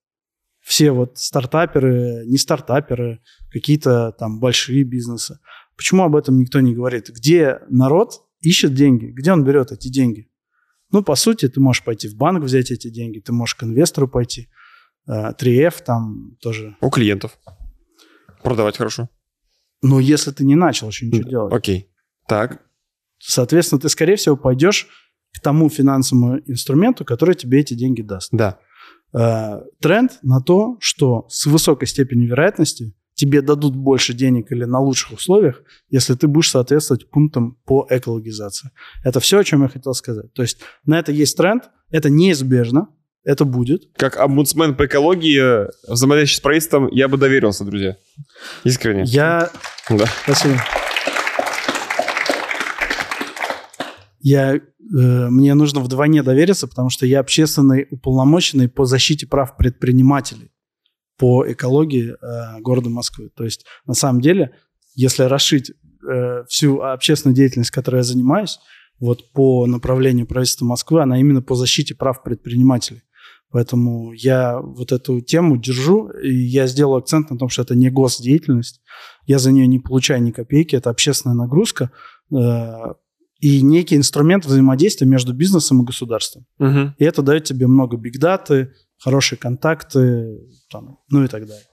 Все вот стартаперы, не стартаперы, какие-то там большие бизнесы. Почему об этом никто не говорит? Где народ ищет деньги? Где он берет эти деньги? Ну, по сути, ты можешь пойти в банк взять эти деньги, ты можешь к инвестору пойти. 3F э, там тоже. У клиентов. Продавать хорошо. Но если ты не начал еще ничего делать. Окей. Так. Соответственно, ты, скорее всего, пойдешь к тому финансовому инструменту, который тебе эти деньги даст. Да. Э, тренд на то, что с высокой степенью вероятности тебе дадут больше денег или на лучших условиях, если ты будешь соответствовать пунктам по экологизации. Это все, о чем я хотел сказать. То есть на это есть тренд, это неизбежно, это будет. Как омбудсмен по экологии, взаимодействие с правительством, я бы доверился, друзья. Искренне. Я... Да. Спасибо. я, э, мне нужно вдвойне довериться, потому что я общественный уполномоченный по защите прав предпринимателей по экологии э, города Москвы. То есть, на самом деле, если расшить э, всю общественную деятельность, которой я занимаюсь, вот по направлению правительства Москвы, она именно по защите прав предпринимателей. Поэтому я вот эту тему держу, и я сделал акцент на том, что это не госдеятельность, я за нее не получаю ни копейки, это общественная нагрузка, э, и некий инструмент взаимодействия между бизнесом и государством. Угу. И это дает тебе много big даты, хорошие контакты, там, ну и так далее.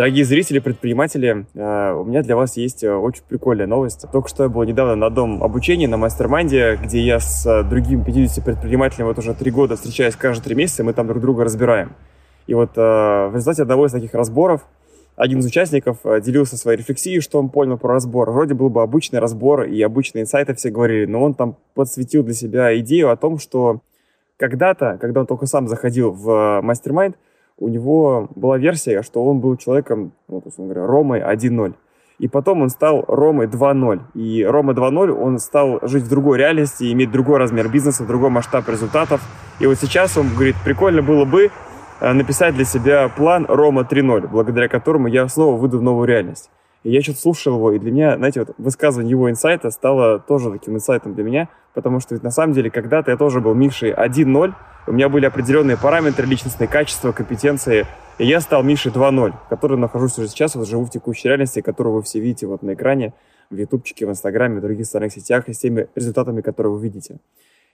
Дорогие зрители, предприниматели, э, у меня для вас есть э, очень прикольная новость. Только что я был недавно на дом обучения на mastermind е, где я с э, другими 50 предпринимателями вот уже три года встречаюсь каждые три месяца, мы там друг друга разбираем. И вот в результате одного из таких разборов один из участников делился своей рефлексией, что он понял про разбор. Вроде был бы обычный разбор и обычные инсайты все говорили, но он там подсветил для себя идею о том, что когда-то, когда он только сам заходил в мастер-майнд, у него была версия, что он был человеком, ну, то есть, он говорит, Ромой 1.0. И потом он стал Ромой 2.0. И Рома 2.0, он стал жить в другой реальности, иметь другой размер бизнеса, другой масштаб результатов. И вот сейчас он говорит, прикольно было бы Э, написать для себя план Рома 3.0, благодаря которому я снова выйду в новую реальность. И я что-то слушал его, и для меня, знаете, вот высказывание его инсайта стало тоже таким инсайтом для меня, потому что ведь на самом деле когда-то я тоже был Мишей 1.0, у меня были определенные параметры, личностные качества, компетенции, и я стал Мишей 2.0, который нахожусь уже сейчас, вот живу в текущей реальности, которую вы все видите вот на экране, в ютубчике, в инстаграме, в других социальных сетях, и с теми результатами, которые вы видите.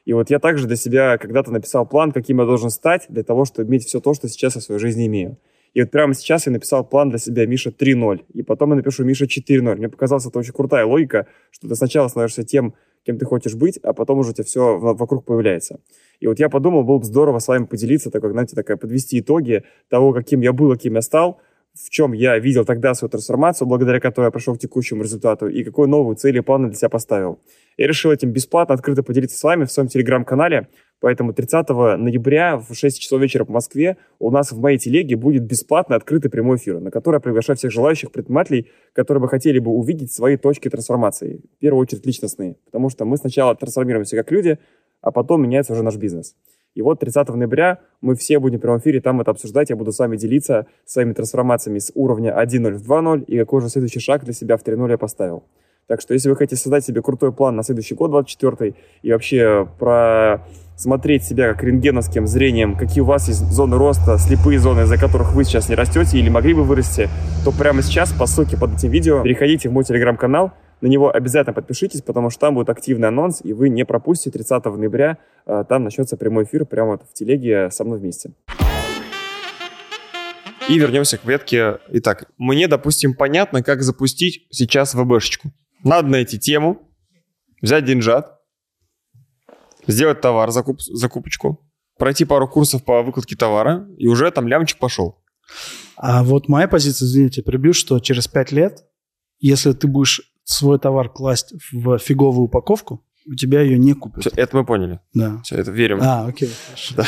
И вот я также для себя когда-то написал план, каким я должен стать для того, чтобы иметь все то, что сейчас я в своей жизни имею. И вот прямо сейчас я написал план для себя Миша 3.0, и потом я напишу Миша 4.0. Мне показалось, это очень крутая логика, что ты сначала становишься тем, кем ты хочешь быть, а потом уже у тебя все вокруг появляется. И вот я подумал, было бы здорово с вами поделиться, так как, знаете, такая подвести итоги того, каким я был, каким я стал, в чем я видел тогда свою трансформацию, благодаря которой я прошел к текущему результату, и какой новую цель и планы для себя поставил. Я решил этим бесплатно, открыто поделиться с вами в своем телеграм-канале, поэтому 30 ноября в 6 часов вечера по Москве у нас в моей телеге будет бесплатно открытый прямой эфир, на который я приглашаю всех желающих предпринимателей, которые бы хотели бы увидеть свои точки трансформации, в первую очередь личностные, потому что мы сначала трансформируемся как люди, а потом меняется уже наш бизнес. И вот 30 ноября мы все будем в прямом эфире там это обсуждать. Я буду с вами делиться своими трансформациями с уровня 1.0 в 2.0 и какой же следующий шаг для себя в 3.0 я поставил. Так что если вы хотите создать себе крутой план на следующий год, 24 и вообще просмотреть себя как рентгеновским зрением, какие у вас есть зоны роста, слепые зоны, из-за которых вы сейчас не растете или могли бы вырасти, то прямо сейчас по ссылке под этим видео переходите в мой телеграм-канал, на него обязательно подпишитесь, потому что там будет активный анонс, и вы не пропустите 30 ноября. Э, там начнется прямой эфир прямо вот в телеге со мной вместе. И вернемся к ветке. Итак, мне, допустим, понятно, как запустить сейчас ВБшечку. Надо найти тему, взять деньжат, сделать товар, закуп, закупочку, пройти пару курсов по выкладке товара, и уже там лямчик пошел. А вот моя позиция, извините, прибью, что через пять лет, если ты будешь свой товар класть в фиговую упаковку, у тебя ее не купят. Все, это мы поняли. Да. Все, это верим. А, окей. Да.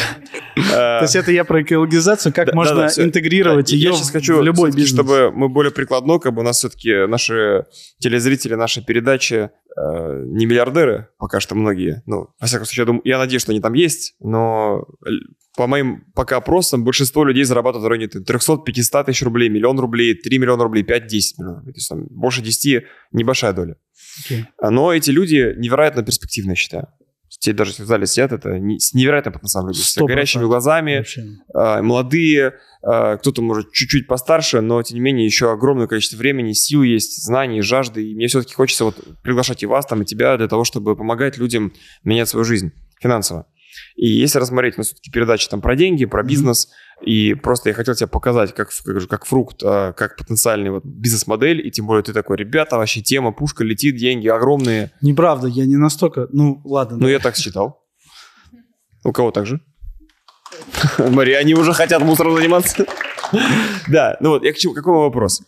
То есть это я про экологизацию, как можно интегрировать ее в любой бизнес. чтобы мы более прикладно, как бы у нас все-таки наши телезрители нашей передачи э, не миллиардеры, пока что многие. Ну, во всяком случае, я, думаю, я надеюсь, что они там есть, но по моим пока опросам, большинство людей зарабатывают в районе 300-500 тысяч рублей, миллион рублей, 3 миллиона рублей, 5-10 миллионов. То есть там больше 10 небольшая доля. Okay. Но эти люди невероятно перспективные, считаю. Те даже в зале сидят, это не, с невероятным потенциалом люди. С горящими глазами, э, молодые, э, кто-то может чуть-чуть постарше, но тем не менее еще огромное количество времени, сил есть, знаний, жажды. И мне все-таки хочется вот приглашать и вас, там, и тебя для того, чтобы помогать людям менять свою жизнь финансово. И если рассмотреть, ну, все-таки передача там про деньги, про бизнес, mm-hmm. И просто я хотел тебе показать, как, как, как фрукт, а, как потенциальный вот бизнес-модель, и тем более ты такой, ребята, вообще тема, пушка летит, деньги огромные. Неправда, я не настолько, ну, ладно. Ну, я так считал. У кого так же? <laughs> Мария, они уже хотят мусором заниматься. <laughs> Да, ну вот, я к чему, какой вопрос?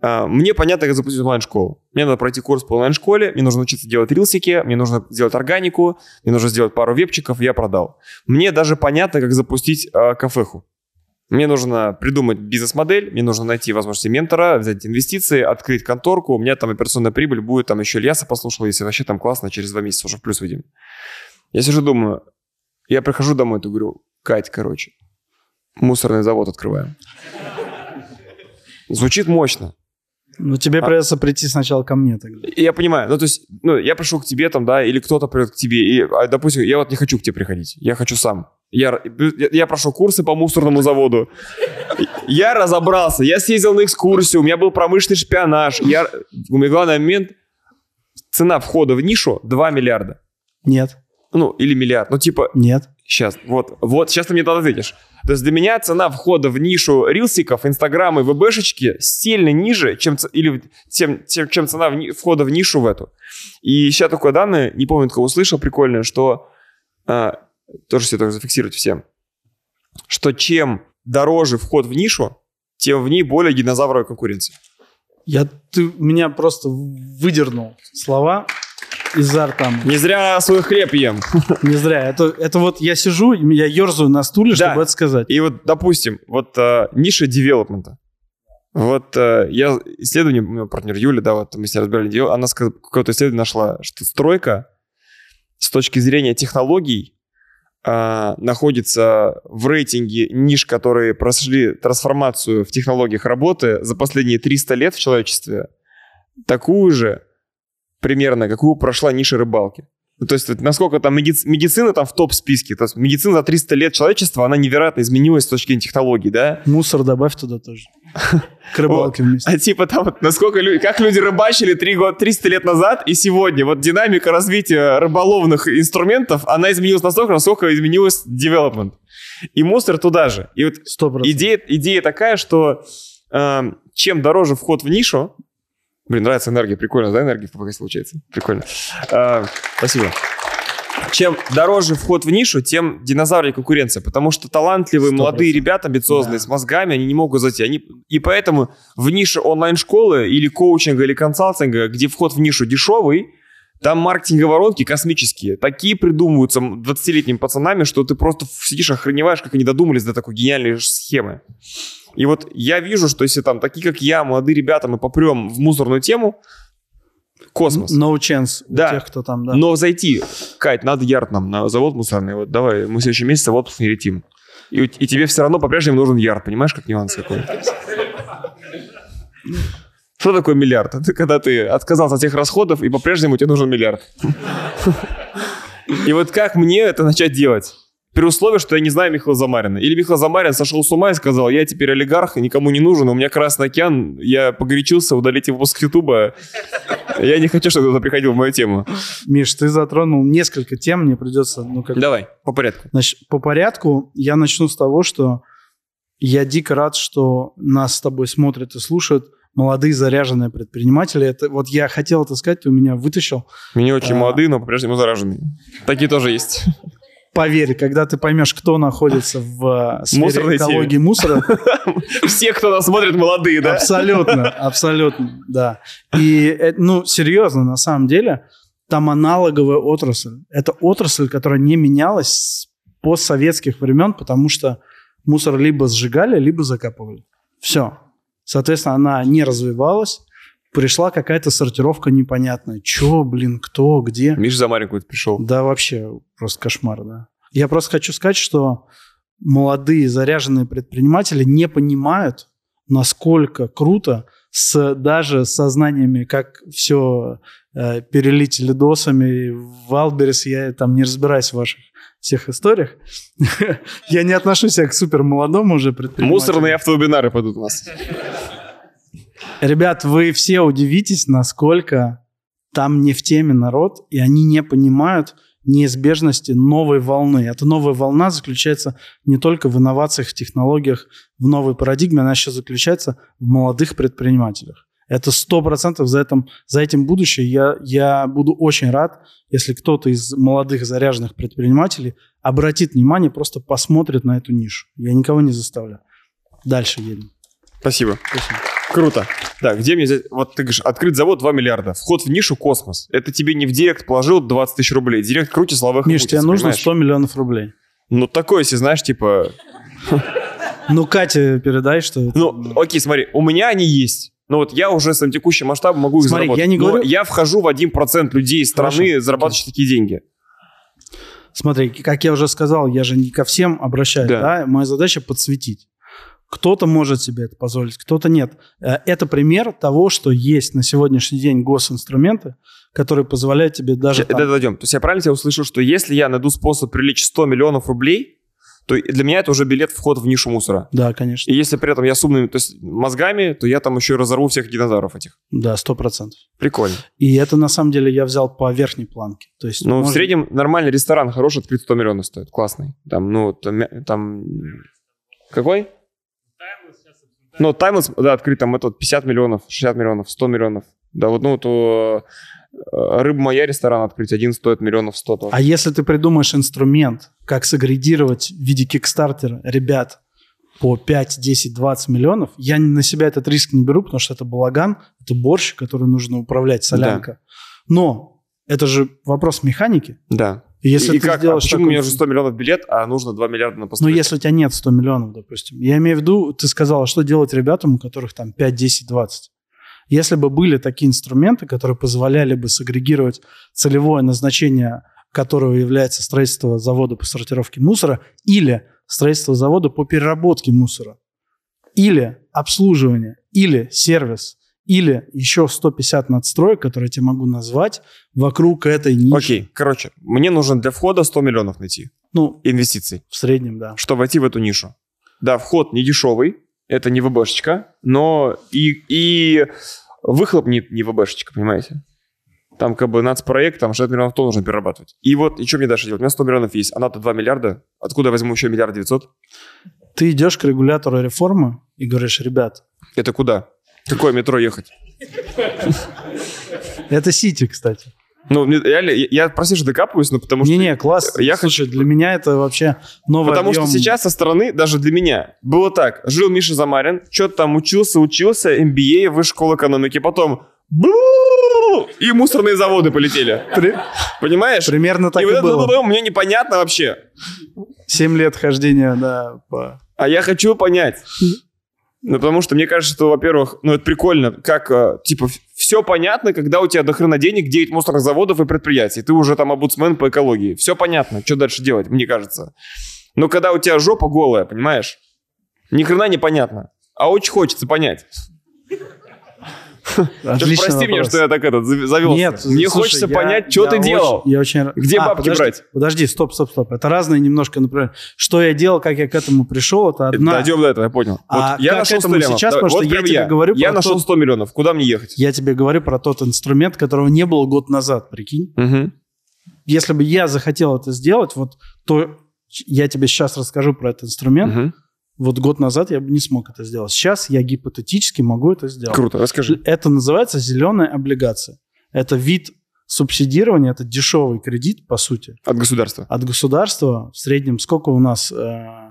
А, мне понятно, как запустить онлайн-школу. Мне надо пройти курс по онлайн-школе, мне нужно учиться делать рилсики, мне нужно сделать органику, мне нужно сделать пару вебчиков, я продал. Мне даже понятно, как запустить а, кафеху. Мне нужно придумать бизнес-модель, мне нужно найти возможности ментора, взять инвестиции, открыть конторку. У меня там операционная прибыль будет, там еще Ильяса послушал, если вообще там классно, через два месяца уже в плюс выйдем. Я сижу, думаю, я прихожу домой, то говорю, Кать, короче, мусорный завод открываем. Звучит мощно. Ну, тебе а... придется прийти сначала ко мне тогда. Я понимаю. Ну, то есть, ну, я пришел к тебе там, да, или кто-то придет к тебе. И, а, допустим, я вот не хочу к тебе приходить. Я хочу сам. Я, я, я прошел курсы по мусорному заводу. Я разобрался. Я съездил на экскурсию. У меня был промышленный шпионаж. Я, у меня главный момент. Цена входа в нишу 2 миллиарда. Нет. Ну, или миллиард. Ну, типа... Нет. Сейчас, вот, вот, сейчас ты мне тогда ответишь. То есть для меня цена входа в нишу рилсиков, инстаграма и вбшечки сильно ниже, чем, или, чем, чем, чем цена в, входа в нишу в эту. И сейчас такое данное, не помню, кого услышал, прикольное, что а, тоже все это зафиксировать всем, что чем дороже вход в нишу, тем в ней более динозавровая конкуренция. Я, ты меня просто выдернул слова изо рта. Не зря свой хлеб ем. <laughs> Не зря. Это, это вот я сижу, я ерзаю на стуле, да. чтобы это сказать. И вот, допустим, вот э, ниша девелопмента. Вот э, я исследование, у меня партнер Юля, да, вот мы с ней разбирали дело, она какое-то исследование нашла, что стройка с точки зрения технологий э, находится в рейтинге ниш, которые прошли трансформацию в технологиях работы за последние 300 лет в человечестве, такую же примерно, какую прошла ниша рыбалки. Ну, то есть насколько там медици- медицина там в топ-списке. То есть медицина за 300 лет человечества, она невероятно изменилась с точки зрения технологий, да? Мусор добавь туда тоже. К рыбалке вместе. А типа там вот насколько люди, как люди рыбачили 3 год, 300 лет назад и сегодня. Вот динамика развития рыболовных инструментов, она изменилась настолько, насколько изменилась development. И мусор туда же. И вот 100%. идея, идея такая, что э, чем дороже вход в нишу, блин, нравится энергия, прикольно, да, энергия в ППК получается? Прикольно. Э, спасибо. Чем дороже вход в нишу, тем динозавры конкуренция, потому что талантливые 100%. молодые ребята, амбициозные, Да. с мозгами, они не могут зайти. Они... И поэтому в нише онлайн-школы или коучинга, или консалтинга, где вход в нишу дешевый, там маркетинговые воронки космические. Такие придумываются 20-летними пацанами, что ты просто сидишь, охреневаешь, как они додумались до такой гениальной схемы. И вот я вижу, что если там такие, как я, молодые ребята, мы попрем в мусорную тему, космос. No chance Да. тех, кто там, да. Но зайти, Кать, надо ярд нам на завод мусорный. Вот давай, мы в следующем месяце в отпуск не летим. И, и тебе все равно по-прежнему нужен ярд, понимаешь, как нюанс какой? Что такое миллиард? Это когда ты отказался от всех расходов, и по-прежнему тебе нужен миллиард. <laughs> И вот как мне это начать делать? При условии, что я не знаю Михаила Замарина. Или Михаил Замарин сошел с ума и сказал, я теперь олигарх, и никому не нужен, у меня Красный океан, я погорячился, удалите выпуск Ютуба. Я не хочу, чтобы кто-то приходил в мою тему. Миш, ты затронул несколько тем, мне придется, ну, как Давай, по порядку. Значит, по порядку я начну с того, что я дико рад, что нас с тобой смотрят и слушают молодые заряженные предприниматели. Это вот я хотел это сказать, ты у меня вытащил. Меня очень А. молодые, но по-прежнему зараженные. Такие тоже есть. Поверь, когда ты поймешь, кто находится в э, сфере Мусорной теме. экологии мусора, <laughs> Все, кто нас смотрит, молодые, да? абсолютно, <laughs> абсолютно, да. И, э, ну, серьезно, на самом деле, там аналоговая отрасль. Это отрасль, которая не менялась с постсоветских времен, потому что мусор либо сжигали, либо закапывали. Все. Соответственно, она не развивалась, пришла какая-то сортировка непонятная. Че, блин, кто, где? Миша Замарин какой-то пришел. Да, вообще просто кошмар, да. Я просто хочу сказать, что молодые заряженные предприниматели не понимают, насколько круто с даже с сознаниями, как все э, перелить лидосами в Алберес, я там не разбираюсь в ваших всех историях. <laughs> Я не отношу себя к супер молодому уже предпринимателю. Мусорные автовебинары пойдут у нас. Ребят, вы все удивитесь, насколько там не в теме народ, и они не понимают неизбежности новой волны. Эта новая волна заключается не только в инновациях, в технологиях, в новой парадигме, она еще заключается в молодых предпринимателях. Это сто процентов за, этим, за этим будущее. Я, я буду очень рад, если кто-то из молодых заряженных предпринимателей обратит внимание, просто посмотрит на эту нишу. Я никого не заставляю. Дальше едем. Спасибо. Спасибо. Круто. Так, где мне взять? Вот ты говоришь, открыт завод 2 миллиарда. Вход в нишу космос. Это тебе не в директ положил 20 тысяч рублей. Директ круче словах Миш, тебе нужно 100 миллионов рублей. Ну, такое, если знаешь, типа... Ну, Кате передай, что... Ну, окей, смотри, у меня они есть. Ну вот я уже своим текущим масштабом могу их Смотри, заработать. я не Но говорю- я вхожу в 1% людей из страны, Хорошо, зарабатывающих такие деньги. Смотри, как я уже сказал, я же не ко всем обращаюсь, Да. да. Моя задача подсветить. Кто-то может себе это позволить, кто-то нет. Э, Это пример того, что есть на сегодняшний день госинструменты, которые позволяют тебе даже... Ща- там- да, дойдем. То есть я правильно тебя услышал, что если я найду способ привлечь 100 миллионов рублей, то для меня это уже билет вход в нишу мусора. Да, конечно. И если при этом я с умными то есть мозгами, то я там еще и разорву всех динозавров этих. Да, сто процентов. Прикольно. И это на самом деле я взял по верхней планке. То есть, Ну, в можно- среднем нормальный ресторан хороший открыт 100 миллионов стоит. Классный. Там, ну, там... там- Какой? Ну, Таймлесс, да, открыт там это вот 50 миллионов, 60 миллионов, 100 миллионов. Да, вот, ну, то э, Рыба моя ресторан открыть, один стоит миллионов 100 тоже. А если ты придумаешь инструмент, как сагрегировать в виде кикстартера ребят по 5, 10, 20 миллионов, я на себя этот риск не беру, потому что это балаган, это борщ, который нужно управлять, солянка. Но это же вопрос механики. Да. Если и ты как, а сделаешь почему такой- у меня уже 100 миллионов билет, а нужно 2 миллиарда на Ну, постройку? если у тебя нет 100 миллионов, допустим. Я имею в виду, ты сказала, что делать ребятам, у которых там 5, 10, 20. Если бы были такие инструменты, которые позволяли бы сагрегировать целевое назначение, которого является строительство завода по сортировке мусора или строительство завода по переработке мусора, или обслуживание, или сервис, или еще 150 надстроек, которые я тебе могу назвать, вокруг этой ниши. Окей, короче, мне нужно для входа 100 миллионов найти Ну, инвестиций, в среднем, да. чтобы войти в эту нишу. Да, вход не дешевый, это не ВБшечка, но и, и выхлоп не, не ВБшечка, понимаете? Там как бы нацпроект, там 60 миллионов тонн нужно перерабатывать. И вот, и что мне дальше делать? У меня 100 миллионов есть, а НАТО 2 миллиарда. Откуда я возьму еще миллиард девятьсот? Ты идешь к регулятору реформы и говоришь, ребят, Это куда? Какое метро ехать? это Сити, кстати. Ну, реально, я, я прости, что докапываюсь, но потому что... Не-не, класс. я Слушай, для меня это вообще новый Потому объем. что сейчас со стороны, даже для меня, было так. Жил Миша Замарин, что-то там учился, учился, MBA, высшая школа экономики, потом... И мусорные заводы полетели. При- Понимаешь? Примерно так и и, вот это было. было мне непонятно вообще. Семь лет хождения, да, по... А я хочу понять. Ну, потому что мне кажется, что, во-первых, ну, это прикольно, как, э, типа, все понятно, когда у тебя до хрена денег, 9 мусорных заводов и предприятий. Ты уже там обудсмен по экологии. Все понятно, что дальше делать, мне кажется. Но когда у тебя жопа голая, понимаешь, ни хрена не понятно. А очень хочется понять. <laughs> Отличный прости меня, что я так этот зав- завелся. Нет, Мне слушай, хочется я- понять, что ты очень- делал. Я очень... Где А, бабки подожди, брать? Подожди, стоп, стоп, стоп. Это разные немножко, например, что я делал, как я к этому пришел, это одна... Дойдем до этого, я понял. А вот я нашел 100 этому миллионов. сейчас? Давай, Потому вот что я тебе говорю Я про нашел тот- 100 миллионов. Куда мне ехать? Я тебе говорю про тот инструмент, которого не было год назад, прикинь. Мгм. Если бы я захотел это сделать, вот то я тебе сейчас расскажу про этот инструмент. Мгм. Вот год назад я бы не смог это сделать. Сейчас я гипотетически могу это сделать. Круто, расскажи. Это называется зеленая облигация. Это вид субсидирования, это дешевый кредит, по сути, От государства. от государства. В среднем сколько у нас, э,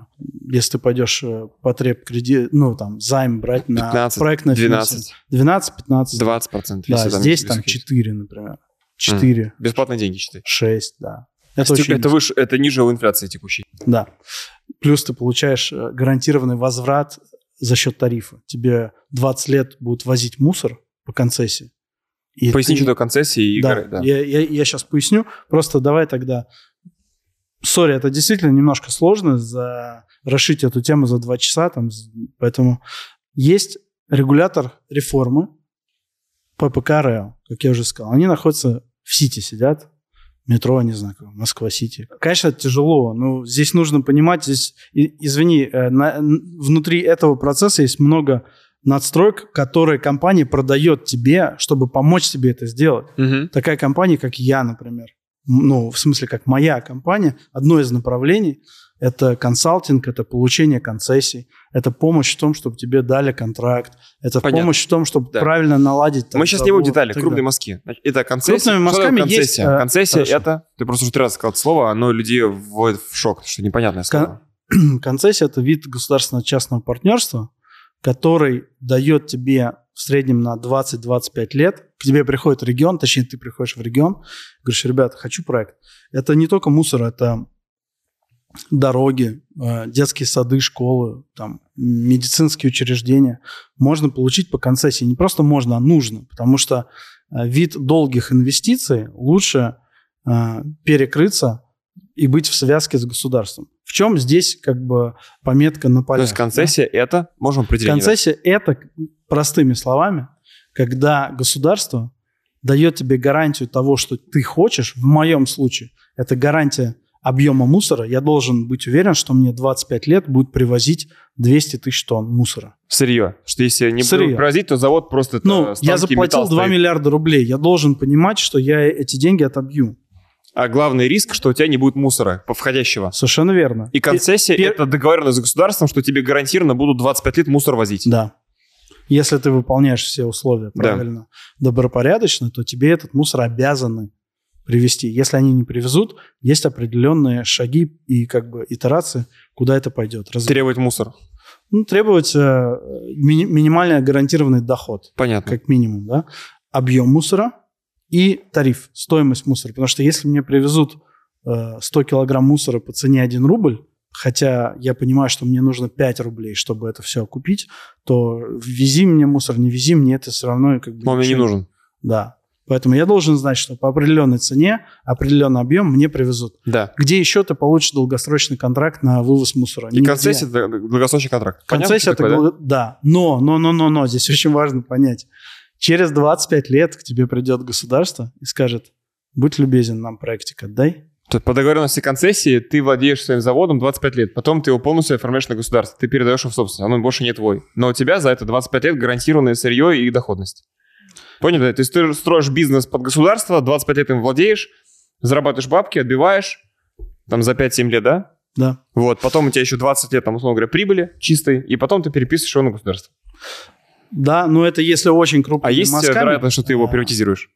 если ты пойдешь э, потреб кредит, ну там займ брать на 15, проектное 12, финансирование? 12-15. 20 процентов. Да, здесь там 4, например. 4, Бесплатные деньги, считай. 6, да. Это Это, очень это выше, это ниже инфляции текущей. Да. Плюс ты получаешь э, гарантированный возврат за счет тарифа. Тебе 20 лет будут возить мусор по концессии. И Поясни, ты- что концессии и Да, горы, да. Я, сейчас поясню. Просто давай тогда... Sorry, это действительно немножко сложно за... расшить эту тему за два часа. Там, поэтому есть регулятор реформы ППК РЭО, как я уже сказал. Они находятся в Сити, сидят. Метро, не знаю, Москва-Сити. Конечно, это тяжело, но здесь нужно понимать, здесь, извини, э, на- внутри этого процесса есть много надстроек, которые компания продает тебе, чтобы помочь тебе это сделать Мгм. такая компания, как я, например, ну, в смысле, как моя компания, одно из направлений – это консалтинг, это получение концессий, это помощь в том, чтобы тебе дали контракт, это Понятно. помощь в том, чтобы Да. правильно наладить. там, Мы сейчас не будем детали. Крупные мазки. Это концессия. Крупными мазками есть, концессия? э, концессия хорошо. это... Ты просто уже три раза сказал слово, оно людей вводит в шок, что непонятное слово. <clears throat> Концессия – это вид государственно-частного партнерства, который дает тебе в среднем на 20-25 лет, к тебе приходит регион, точнее, ты приходишь в регион, говоришь, ребята, хочу проект. Это не только мусор, это дороги, э, детские сады, школы, там, медицинские учреждения. Можно получить по концессии. Не просто можно, а нужно, потому что э, вид долгих инвестиций лучше э, перекрыться и быть в связке с государством. В чем здесь как бы пометка на То полях? есть концессия это, можем определить. Концессия – это, простыми словами, когда государство дает тебе гарантию того, что ты хочешь. В моем случае это гарантия объема мусора. Я должен быть уверен, что мне 25 лет будет привозить 200 тысяч тонн мусора. Сырье. Что если не Сырье. привозить, то завод просто... Ну, я заплатил металл 2 стоит. миллиарда рублей. Я должен понимать, что я эти деньги отобью. А главный риск, что у тебя не будет мусора входящего. Совершенно верно. И концессия пер- это договоренность с государством, что тебе гарантированно будут 25 лет мусор возить. Да. Если ты выполняешь все условия Да. правильно, добропорядочно, то тебе этот мусор обязаны привезти. Если они не привезут, есть определенные шаги и как бы итерации, куда это пойдет. Раз- Требовать мусор. Ну, требовать э, мини- минимально гарантированный доход, Понятно. как минимум, да, объем мусора и тариф, стоимость мусора. Потому что если мне привезут э, 100 килограмм мусора по цене 1 рубль, хотя я понимаю, что мне нужно 5 рублей, чтобы это все купить, то вези мне мусор, не вези мне, это все равно как бы... Но он мне не нужен. Да. Поэтому я должен знать, что по определенной цене, определенный объем мне привезут. Да. Где еще ты получишь долгосрочный контракт на вывоз мусора? И Нигде. концессия это долгосрочный контракт. Концессия это такое, да? да. Но, но, но, но, но, здесь очень важно понять. Через 25 лет к тебе придет государство и скажет, будь любезен, нам проектик отдай. То есть по договоренности концессии ты владеешь своим заводом 25 лет, потом ты его полностью оформляешь на государство, ты передаешь его в собственность, оно больше не твой. Но у тебя за это 25 лет гарантированное сырье и доходность. Понял? То есть ты строишь бизнес под государство, 25 лет им владеешь, зарабатываешь бабки, отбиваешь, там за 5-7 лет, да? Да. Вот, потом у тебя еще 20 лет, там, условно говоря, прибыли чистой, и потом ты переписываешь его на государство. Да, но это если очень крупно. А есть вероятность, что ты его приватизируешь?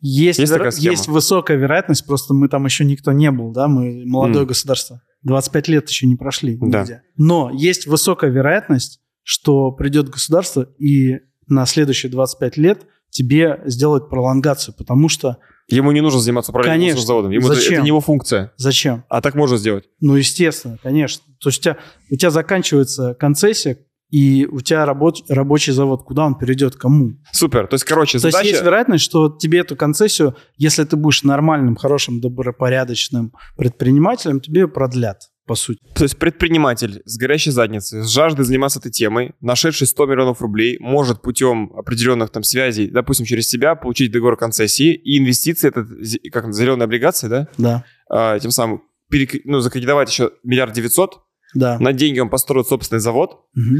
Есть, есть, вер... есть высокая вероятность, просто мы там еще никто не был, да, мы молодое mm. государство. 25 лет еще не прошли да. нигде. Но есть высокая вероятность, что придет государство и на следующие 25 лет тебе сделает пролонгацию, потому что... Ему не нужно заниматься управлением конечно. заводом. Ему Зачем? Это, это не его функция. Зачем? А так можно сделать? Ну, естественно, конечно. То есть у тебя, у тебя заканчивается концессия, и у тебя рабоч, рабочий завод, куда он перейдет, кому? Супер. То есть, короче, задача... То есть есть вероятность, что тебе эту концессию, если ты будешь нормальным, хорошим, добропорядочным предпринимателем, тебе ее продлят по сути. То есть предприниматель с горящей задницей, с жаждой заниматься этой темой, нашедший 100 миллионов рублей, может путем определенных там связей, допустим, через себя получить договор концессии и инвестиции, это как зеленые облигации, да? Да. А, тем самым перек... ну, закредитовать еще миллиард девятьсот. Да. На деньги он построит собственный завод, угу.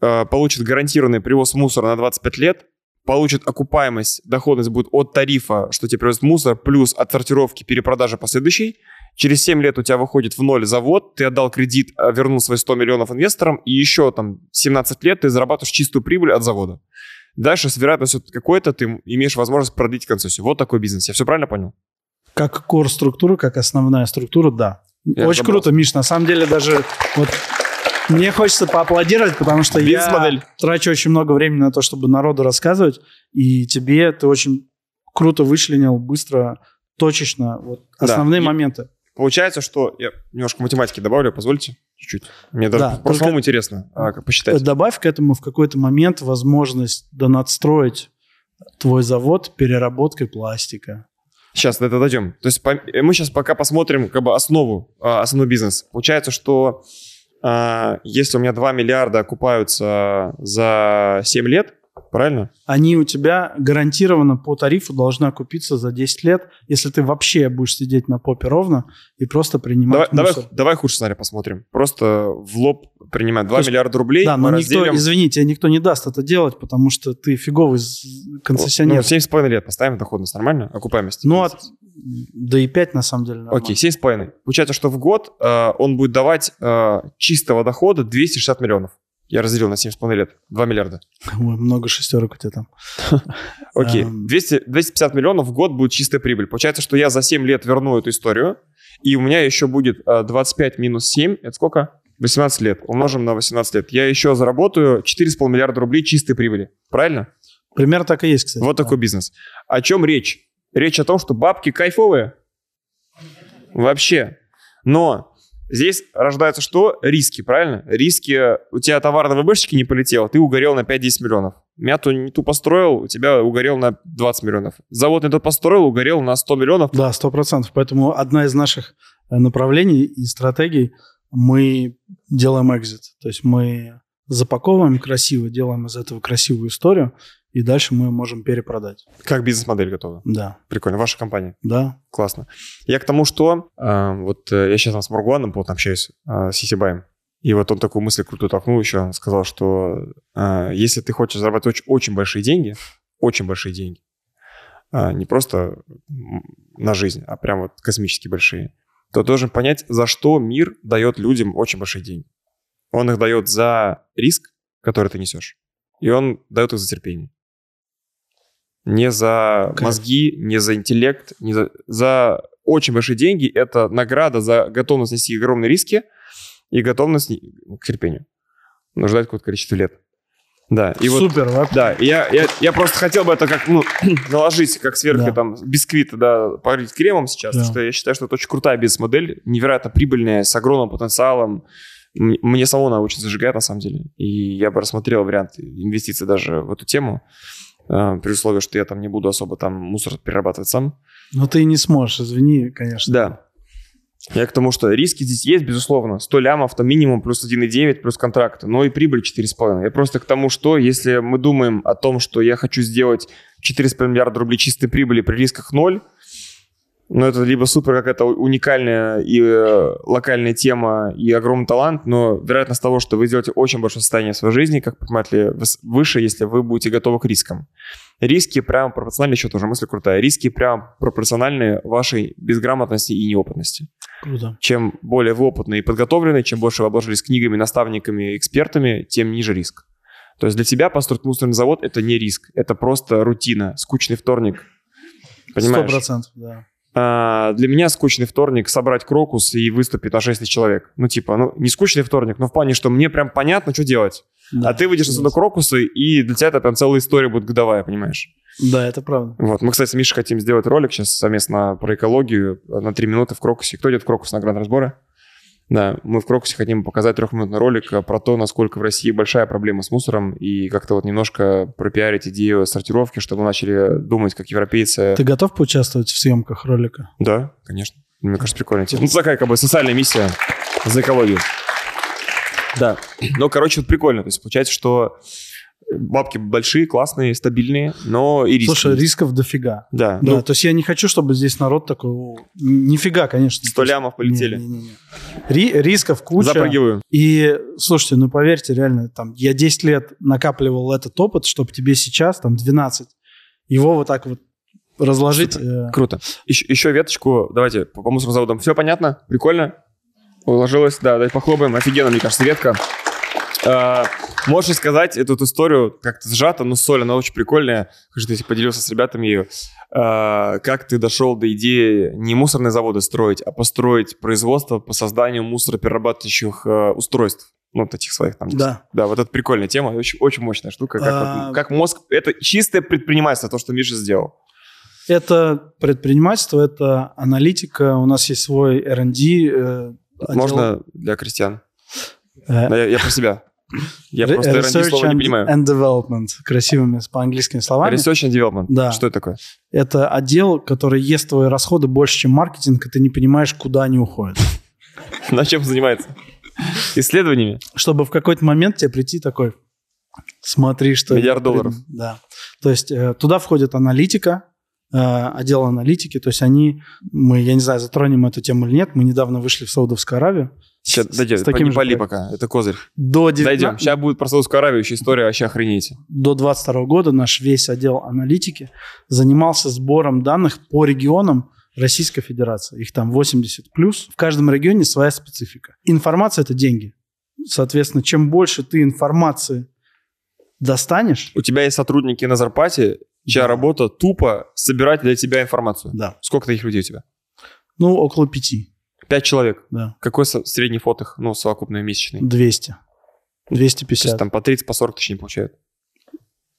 а, получит гарантированный привоз мусора на 25 лет, получит окупаемость, доходность будет от тарифа, что тебе привозит мусор, плюс от сортировки, перепродажи последующей, Через 7 лет у тебя выходит в ноль завод, ты отдал кредит, а, вернул свои 100 миллионов инвесторам, и еще там 17 лет ты зарабатываешь чистую прибыль от завода. Дальше с вероятностью какой-то ты имеешь возможность продлить концессию. Вот такой бизнес. Я все правильно понял? Как кор-структура, как основная структура, да. Я Очень круто, Миш. На самом деле даже вот мне хочется поаплодировать, потому что я трачу очень много времени на то, чтобы народу рассказывать, и тебе ты очень круто вычленил, быстро, точечно вот основные да. моменты. Получается, что... Я немножко математики добавлю, позвольте? Чуть-чуть. Мне даже да, по самому интересно, а, как посчитать. Добавь к этому в какой-то момент возможность донадстроить твой завод переработкой пластика. Сейчас до этого дойдем. То есть мы сейчас пока посмотрим как бы основу, а, основной бизнес. Получается, что а, если у меня 2 миллиарда окупаются за 7 лет, правильно? Они у тебя гарантированно по тарифу должны окупиться за 10 лет, если ты вообще будешь сидеть на попе ровно и просто принимать давай, мусор. Давай, давай хуже сценарий посмотрим. Просто в лоб принимать 2 есть, миллиарда рублей. Да, но никто, разделим... извините, никто не даст это делать, потому что ты фиговый концессионер. Ну, 7,5 лет поставим доходность, нормально? Окупаемость? Ну, от... да и 5 на самом деле нормально. Окей, 7,5. Получается, что в год э, он будет давать э, чистого дохода 260 миллионов. Я разделил на 7,5 лет. 2 миллиарда. <laughs> Ой, много шестерок у тебя там. <laughs> Окей. 200, 250 миллионов в год будет чистая прибыль. Получается, что я за 7 лет верну эту историю, и у меня еще будет 25 э, минус 7. Это сколько? 18 лет. Умножим на 18 лет. Я еще заработаю 4,5 миллиарда рублей чистой прибыли. Правильно? Примерно так и есть, кстати. Вот такой бизнес. О чем речь? Речь о том, что бабки кайфовые. Вообще. Но Здесь рождаются что? Риски, правильно? Риски. У тебя товар на ВБшечке не полетел, ты угорел на 5-10 миллионов. Мяту не ту построил, у тебя угорел на 20 миллионов. Завод не тот построил, угорел на 100 миллионов. Да, 100%. Поэтому одна из наших э, направлений и стратегий мы делаем экзит. То есть мы запаковываем красиво, делаем из этого красивую историю, и дальше мы можем перепродать. Как бизнес-модель готова? Да. Прикольно. Ваша компания? Да. Классно. Я к тому, что э, вот э, я сейчас с Маргуаном плотно общаюсь, э, с Сисибаем, и вот он такую мысль крутую толкнул еще, сказал, что э, если ты хочешь зарабатывать очень, очень большие деньги, очень большие деньги, э, не просто на жизнь, а прям вот космически большие, то должен понять, за что мир дает людям очень большие деньги. Он их дает за риск, который ты несешь, и он дает их за терпение. Не за мозги, не за интеллект, не за, за очень большие деньги. Это награда за готовность нести огромные риски и готовность к терпению. Нужно ждать какое-то количество лет. Да, и Супер, вот, да. И я, я, я просто хотел бы это как, ну, <clears throat> наложить, как сверху да. там бисквит, да, полить кремом сейчас, да. что я считаю, что это очень крутая бизнес-модель, невероятно прибыльная, с огромным потенциалом. Мне самого она очень зажигает, на самом деле. И я бы рассмотрел вариант инвестиций даже в эту тему. А, при условии, что я там не буду особо там мусор перерабатывать сам. Но ты не сможешь, извини, конечно. Да. Я к тому, что риски здесь есть, безусловно. 100 лямов, то минимум плюс 1,9, плюс контракты, но и прибыль 4,5. Я просто к тому, что если мы думаем о том, что я хочу сделать 4,5 миллиарда рублей чистой прибыли при рисках 0, Ну, это либо супер какая-то уникальная и э, локальная тема и огромный талант, но вероятность того, что вы сделаете очень большое состояние в своей жизни, как предприниматель, выше, если вы будете готовы к рискам. Риски прямо пропорциональны, еще тоже мысль крутая, риски прямо пропорциональны вашей безграмотности и неопытности. Круто. Чем более вы опытны и подготовлены, чем больше вы обложились книгами, наставниками, экспертами, тем ниже риск. То есть для тебя построить мусорный завод – это не риск, это просто рутина, скучный вторник. Понимаешь? Сто процентов, да. А, для меня скучный вторник собрать крокус и выступить на 6 тысяч человек. Ну, типа, ну, не скучный вторник, но в плане, что мне прям понятно, что делать. Да, а ты выйдешь отсюда крокусы, и для тебя это прям целая история будет годовая, понимаешь? Да, это правда. Вот, мы, кстати, с Мишей хотим сделать ролик сейчас совместно про экологию на 3 минуты в крокусе. Кто идет в крокус на гранд-разборы? Да, мы в Крокусе хотим показать трехминутный ролик про то, насколько в России большая проблема с мусором, и как-то вот немножко пропиарить идею сортировки, чтобы мы начали думать, как европейцы. Ты готов поучаствовать в съемках ролика? Да, конечно. Мне кажется, прикольно. Ну, такая как бы социальная миссия за экологию. Да. Ну, короче, вот прикольно. То есть получается, что бабки большие, классные, стабильные, но и риски. Слушай, рисков дофига. Да. да ну, то есть я не хочу, чтобы здесь народ такой... Нифига, конечно. Сто лямов полетели. Не, не, не. Ри, рисков куча. Запрыгиваю. И, слушайте, ну поверьте, реально, там, я 10 лет накапливал этот опыт, чтобы тебе сейчас, там, 12, его вот так вот разложить. Э... Круто. Еще, еще веточку, давайте, по, по мусорным заводам. Все понятно? Прикольно? Уложилось? Да, давайте похлопаем. Офигенно, мне кажется, ветка. А, можешь сказать эту историю как-то сжато, но соль, она очень прикольная. Хочу, ты поделился с ребятами ее. А, как ты дошел до идеи не мусорные заводы строить, а построить производство по созданию мусороперерабатывающих а, устройств? ну, этих своих там. Да. Да, вот это прикольная тема, очень, очень мощная штука. Как, а... вот, как мозг, это чистое предпринимательство, то, что Миша сделал. Это предпринимательство, это аналитика, у нас есть свой R&D. Э, Можно для крестьян? Э... Я, я про себя. Я просто R&D слова не понимаю. and Development, красивыми по-английскими словами. Research and Development. Да. Что это такое? Это отдел, который ест твои расходы больше, чем маркетинг, и ты не понимаешь, куда они уходят. <laughs> На чем занимается? Исследованиями? Чтобы в какой-то момент тебе прийти такой, смотри, что... Миллиард долларов. Да. То есть э, туда входит аналитика, э, отдел аналитики, то есть они, мы, я не знаю, затронем эту тему или нет, мы недавно вышли в Саудовскую Аравию, Сейчас, дойдем, с таким не пали пока, это козырь. До 19... Дойдем, сейчас будет про Саудовскую Аравию еще история, вообще охренеть. До 22 года наш весь отдел аналитики занимался сбором данных по регионам Российской Федерации. Их там 80 плюс. В каждом регионе своя специфика. Информация – это деньги. Соответственно, чем больше ты информации достанешь... У тебя есть сотрудники на зарплате, чья да. работа тупо собирать для тебя информацию. Да. Сколько таких людей у тебя? Ну, около пяти. Пять человек? Да. Какой средний фот их, ну, совокупный месячный? 200. 250. То есть там по 30, по 40 тысяч не получают?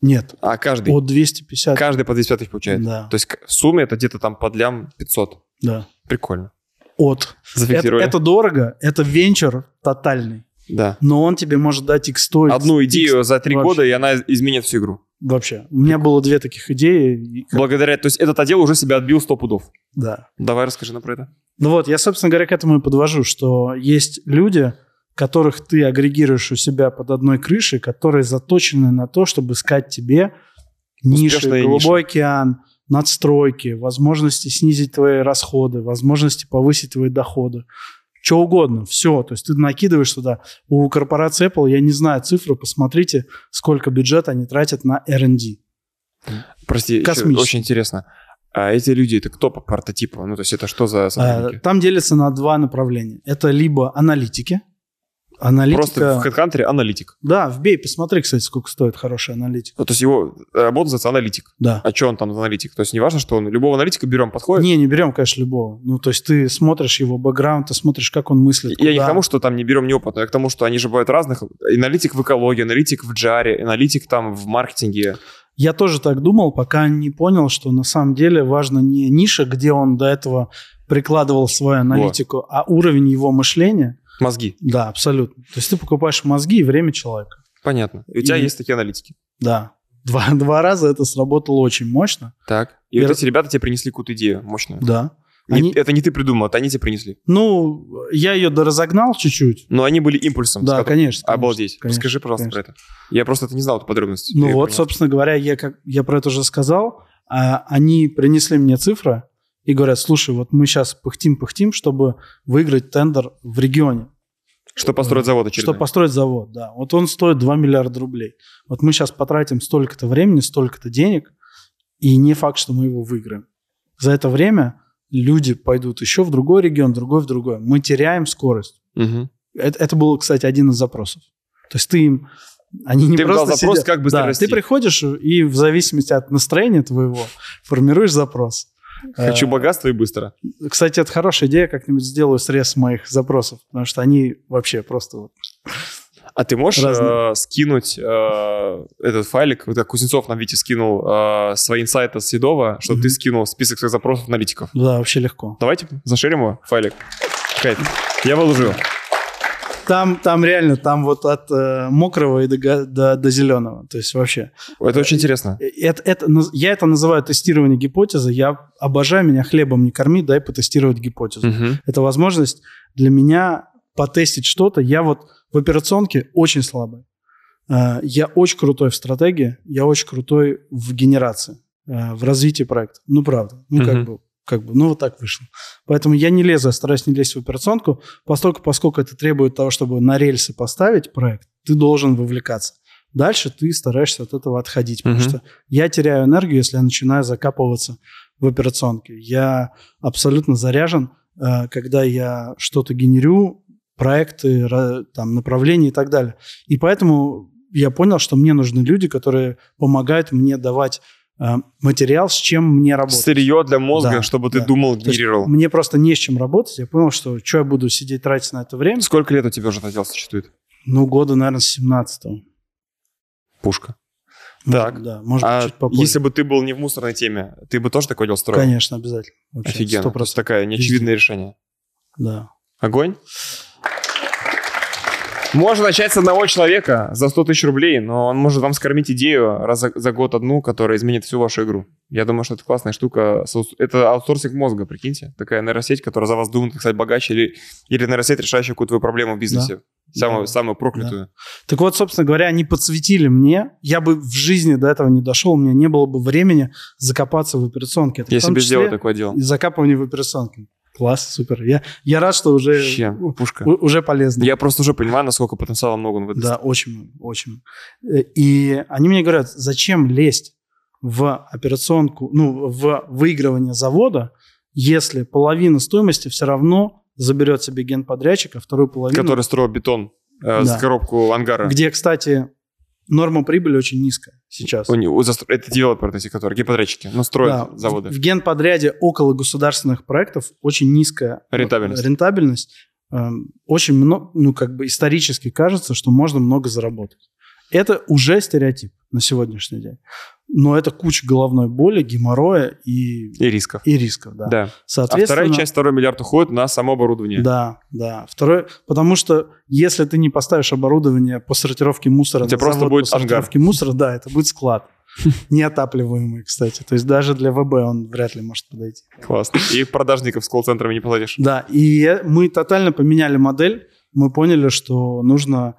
Нет. А каждый? От 250. Каждый по 250 тысяч получает? Да. То есть в сумме это где-то там под лям 500? Да. Прикольно. От. Это, это дорого, это венчур тотальный. Да. Но он тебе может дать x100. Одну идею за три года, и она изменит всю игру. Вообще. У меня было две таких идеи. Благодаря... То есть этот отдел уже себя отбил сто пудов. Да. Давай расскажи нам про это. Ну вот, я, собственно говоря, к этому и подвожу, что есть люди, которых ты агрегируешь у себя под одной крышей, которые заточены на то, чтобы искать тебе ниши, голубой ниши. океан, надстройки, возможности снизить твои расходы, возможности повысить твои доходы. Что угодно, все. То есть ты накидываешь туда. У корпорации Apple, я не знаю цифру, посмотрите, сколько бюджета они тратят на R&D. Прости, очень интересно. А эти люди, это кто по прототипу? Ну, то есть это что за сотрудники? Там делится на два направления. Это либо аналитики. Аналитика... Просто в HeadHunter аналитик. Да, вбей, посмотри, кстати, сколько стоит хороший аналитик. Ну, то есть его работа называется аналитик. Да. А что он там аналитик? То есть не важно, что он любого аналитика берем, подходит? Не, не берем, конечно, любого. Ну, то есть ты смотришь его бэкграунд, ты смотришь, как он мыслит. Я куда. не к тому, что там не берем неопытного, я к тому, что они же бывают разных. Аналитик в экологии, аналитик в джаре, аналитик там в маркетинге. Я тоже так думал, пока не понял, что на самом деле важно не ниша, где он до этого прикладывал свою аналитику, вот. а уровень его мышления. Мозги. Да, абсолютно. То есть ты покупаешь мозги и время человека. Понятно. И у тебя и... есть такие аналитики. Да. Два, <laughs> два раза это сработало очень мощно. Так. И, и вот эти ребята тебе принесли какую-то идею мощную. Да. Не, они... Это не ты придумал, это они тебе принесли. Ну, я ее доразогнал чуть-чуть. Но они были импульсом. Да, конечно, конечно. Обалдеть. Конечно, Расскажи, пожалуйста, конечно. про это. Я просто это не знал, эту подробность. Ну вот, собственно говоря, я, как, я про это уже сказал. А, они принесли мне цифры. и говорят, слушай, вот мы сейчас пыхтим-пыхтим, чтобы выиграть тендер в регионе. Что построить завод очередной. Что построить завод, да. Вот он стоит 2 миллиарда рублей. Вот мы сейчас потратим столько-то времени, столько-то денег, и не факт, что мы его выиграем. За это время люди пойдут еще в другой регион, другой в другой. Мы теряем скорость. Мгм. Это, это был, кстати, один из запросов. То есть ты им... Они не Ты им дал просто запрос, сидят- как быстро да, расти. Ты приходишь и в зависимости от настроения твоего формируешь запрос. Хочу Э, богатства и быстро. Кстати, это хорошая идея, как-нибудь сделаю срез моих запросов, потому что они вообще просто... А ты можешь Разные. э, скинуть э, этот файлик, вот как Кузнецов нам Вите скинул э, свои инсайты с Седова, чтобы Мгм. ты скинул список своих запросов аналитиков. Да, вообще легко. Давайте зашерим его, файлик. Кайф. Я выложил. Там, там реально, там вот от э, мокрого и до, до, до зеленого. То есть вообще... Это очень интересно. Это, это, наз- я это называю тестирование гипотезы. Я обожаю меня хлебом не корми, дай потестировать гипотезу. Мгм. Это возможность для меня потестить что-то. Я вот в операционке очень слабый. Э, Я очень крутой в стратегии, я очень крутой в генерации, э, в развитии проекта. Ну, правда. Ну, как бы, как бы, ну, вот так вышло. Поэтому я не лезу, я стараюсь не лезть в операционку, поскольку, поскольку это требует того, чтобы на рельсы поставить проект, ты должен вовлекаться. Дальше ты стараешься от этого отходить, потому что я теряю энергию, если я начинаю закапываться в операционке. Я абсолютно заряжен, э, когда я что-то генерю, проекты, там, направления и так далее. И поэтому я понял, что мне нужны люди, которые помогают мне давать э, материал, с чем мне работать. Сырье для мозга, Да, чтобы ты да. думал, генерировал. мне просто не с чем работать. Я понял, что что я буду сидеть тратить на это время? Сколько лет у тебя уже дело существует? Ну, года, наверное, с 17 Пушка. Может, Так. Да, может А быть, чуть попозже. если бы ты был не в мусорной теме, ты бы тоже такое дело строил? Конечно, обязательно. Вообще, Офигенно. То 100%. есть такое неочевидное решение. Да. Огонь? Можно начать с одного человека за 100 тысяч рублей, но он может вам скормить идею раз за, за год одну, которая изменит всю вашу игру. Я думаю, что это классная штука. Это аутсорсинг мозга, прикиньте. Такая нейросеть, которая за вас думает, как стать богаче, или, или нейросеть, решающая какую-то твою проблему в бизнесе. Самую, Да. самую проклятую. Так вот, собственно говоря, они подсветили мне. Я бы в жизни до этого не дошел, у меня не было бы времени закопаться в операционке. Это том себе числе сделаю такое дело. закапывание в операционке. Класс, супер. Я, я рад, что уже, Вообще, пушка. у- уже полезно. Я просто уже понимаю, насколько потенциала много он в этом. Да, очень, очень. Э, И они мне говорят, зачем лезть в операционку, ну, в выигрывание завода, если половина стоимости все равно заберет себе генподрядчик, а вторую половину... Который строил бетон э, Да. с коробку ангара. Где, кстати, норма прибыли очень низкая сейчас. У него- застро- Это девелоперы, эти, которые генподрядчики, но строят Да, заводы. В, в генподряде около государственных проектов очень низкая э, Рентабельность. рентабельность. Эм, Очень много, ну, как бы исторически кажется, что можно много заработать. Это уже стереотип на сегодняшний день. Но это куча головной боли, геморроя и, И рисков. и рисков. Да. Да. А Соответственно, вторая часть, второй миллиард уходит на само оборудование. Да, да. Второе, потому что если ты не поставишь оборудование по сортировке мусора, У тебя просто будет по сортировке мусора, да, это будет склад. <laughs> Неотапливаемый, кстати. То есть даже для ВБ он вряд ли может подойти. Классно. И продажников с колл-центрами не посадишь. Да, и мы тотально поменяли модель. Мы поняли, что нужно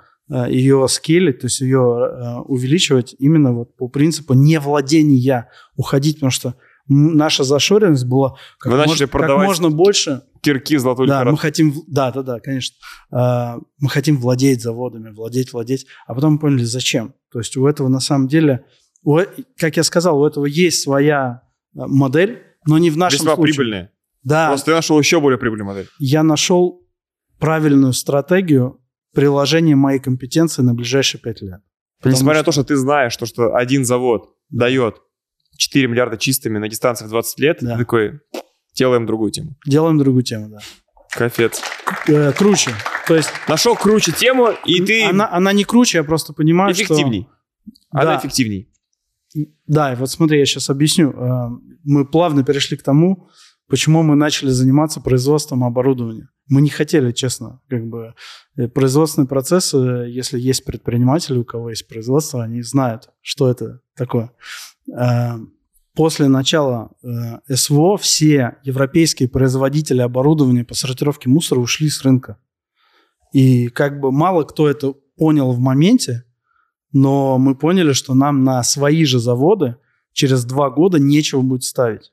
ее скейлить, то есть ее э, увеличивать именно вот по принципу невладения, уходить, потому что наша зашоренность была как, Вы можно, как можно больше. Кирки золотой Да, мы хотим, да, да, да, конечно. А, мы хотим владеть заводами, владеть, владеть. А потом мы поняли, зачем. То есть у этого на самом деле, у э- как я сказал, у этого есть своя э, модель, но не в нашем Весьма случае. прибыльные. Да, Просто ты нашел еще более прибыльную модель. я нашел правильную стратегию приложения моей компетенции на ближайшие пять лет. Потому Несмотря на то, что- что ты знаешь, что, что один завод дает 4 миллиарда чистыми на дистанции в 20 лет, Да. ты такой, делаем другую тему. Делаем другую тему, да. Капец. Э, круче. То есть Нашел круче тему, и ты она, она не круче, я просто понимаю, эффективней. что... Она Да. эффективней. Да, и вот смотри, я сейчас объясню. Э, Мы плавно перешли к тому, почему мы начали заниматься производством оборудования. Мы не хотели, честно, как бы э, производственные процессы, если есть предприниматели, у кого есть производство, они знают, что это такое. Э, После начала э, СВО все европейские производители оборудования по сортировке мусора ушли с рынка. И как бы мало кто это понял в моменте, но мы поняли, что нам на свои же заводы через два года нечего будет ставить.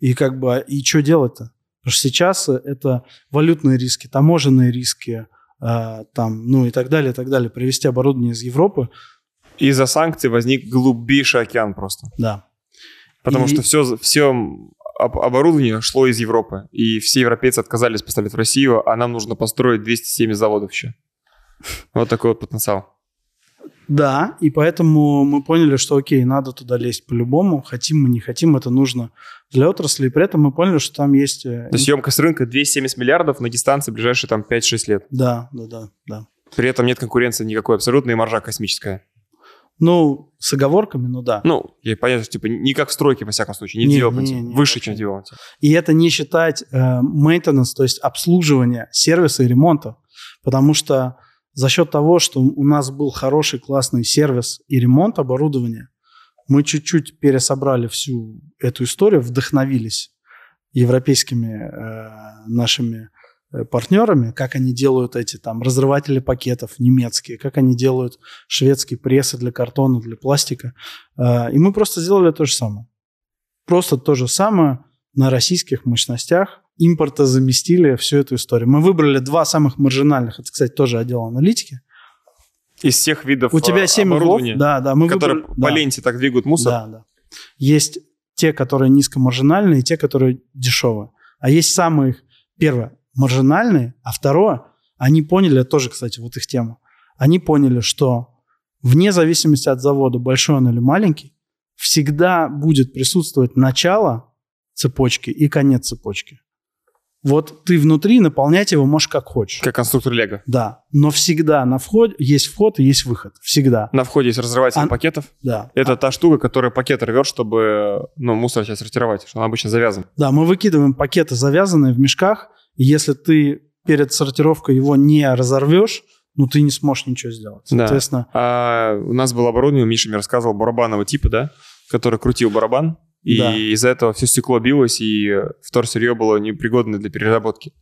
И как бы, и что делать-то? Потому что сейчас это валютные риски, таможенные риски, э, там, ну и так далее, и так далее. Привезти оборудование из Европы. Из-за санкций возник глубейший океан просто. Да. Потому И- что все, все об- оборудование шло из Европы. И все европейцы отказались поставлять в Россию, а нам нужно построить 270 заводов еще. Вот такой вот потенциал. Да, и поэтому мы поняли, что окей, надо туда лезть по-любому, хотим мы, не хотим, это нужно для отрасли. И при этом мы поняли, что там есть... э, То есть емкость рынка 270 миллиардов на дистанции ближайшие там 5-6 лет. Да, да, да, да. При этом нет конкуренции никакой абсолютно, и маржа космическая. Ну, с оговорками, ну да. Ну, я понятно, что типа не как в стройке, во всяком случае, не, Не, девелопменте. не, не, выше, вообще. чем девелопменте. И это не считать э, maintenance, то есть обслуживание сервиса и ремонта. Потому что за счет того, что у нас был хороший, классный сервис и ремонт оборудования, мы чуть-чуть пересобрали всю эту историю, вдохновились европейскими э, нашими э, партнерами, как они делают эти там разрыватели пакетов немецкие, как они делают шведские прессы для картона, для пластика. Э, и мы просто сделали то же самое. Просто то же самое на российских мощностях импорта заместили всю эту историю. Мы выбрали два самых маржинальных. Это, кстати, тоже отдел аналитики. Из всех видов У тебя э, 7 углов. Да, да. Мы которые выбрали, по да, ленте так двигают мусор. Да, да. Есть те, которые низкомаржинальные, и те, которые дешевые. А есть самые, первое, маржинальные, а второе, они поняли, тоже, кстати, вот их тема, они поняли, что вне зависимости от завода, большой он или маленький, всегда будет присутствовать начало цепочки и конец цепочки. Вот ты внутри наполнять его можешь как хочешь. Как конструктор Лего. Да, но всегда на входе есть вход и есть выход. Всегда. На входе есть разрыватель А- пакетов. Да. Это та штука, которая пакет рвет, чтобы ну, мусор сейчас сортировать, что он обычно завязан. Да, мы выкидываем пакеты, завязанные в мешках, и если ты перед сортировкой его не разорвешь, ну ты не сможешь ничего сделать. Да. Соответственно, А у нас было оборудование, Миша мне рассказывал, барабанного типа, да, который крутил барабан, и Да. из-за этого все стекло билось, и вторсырье было непригодно для переработки.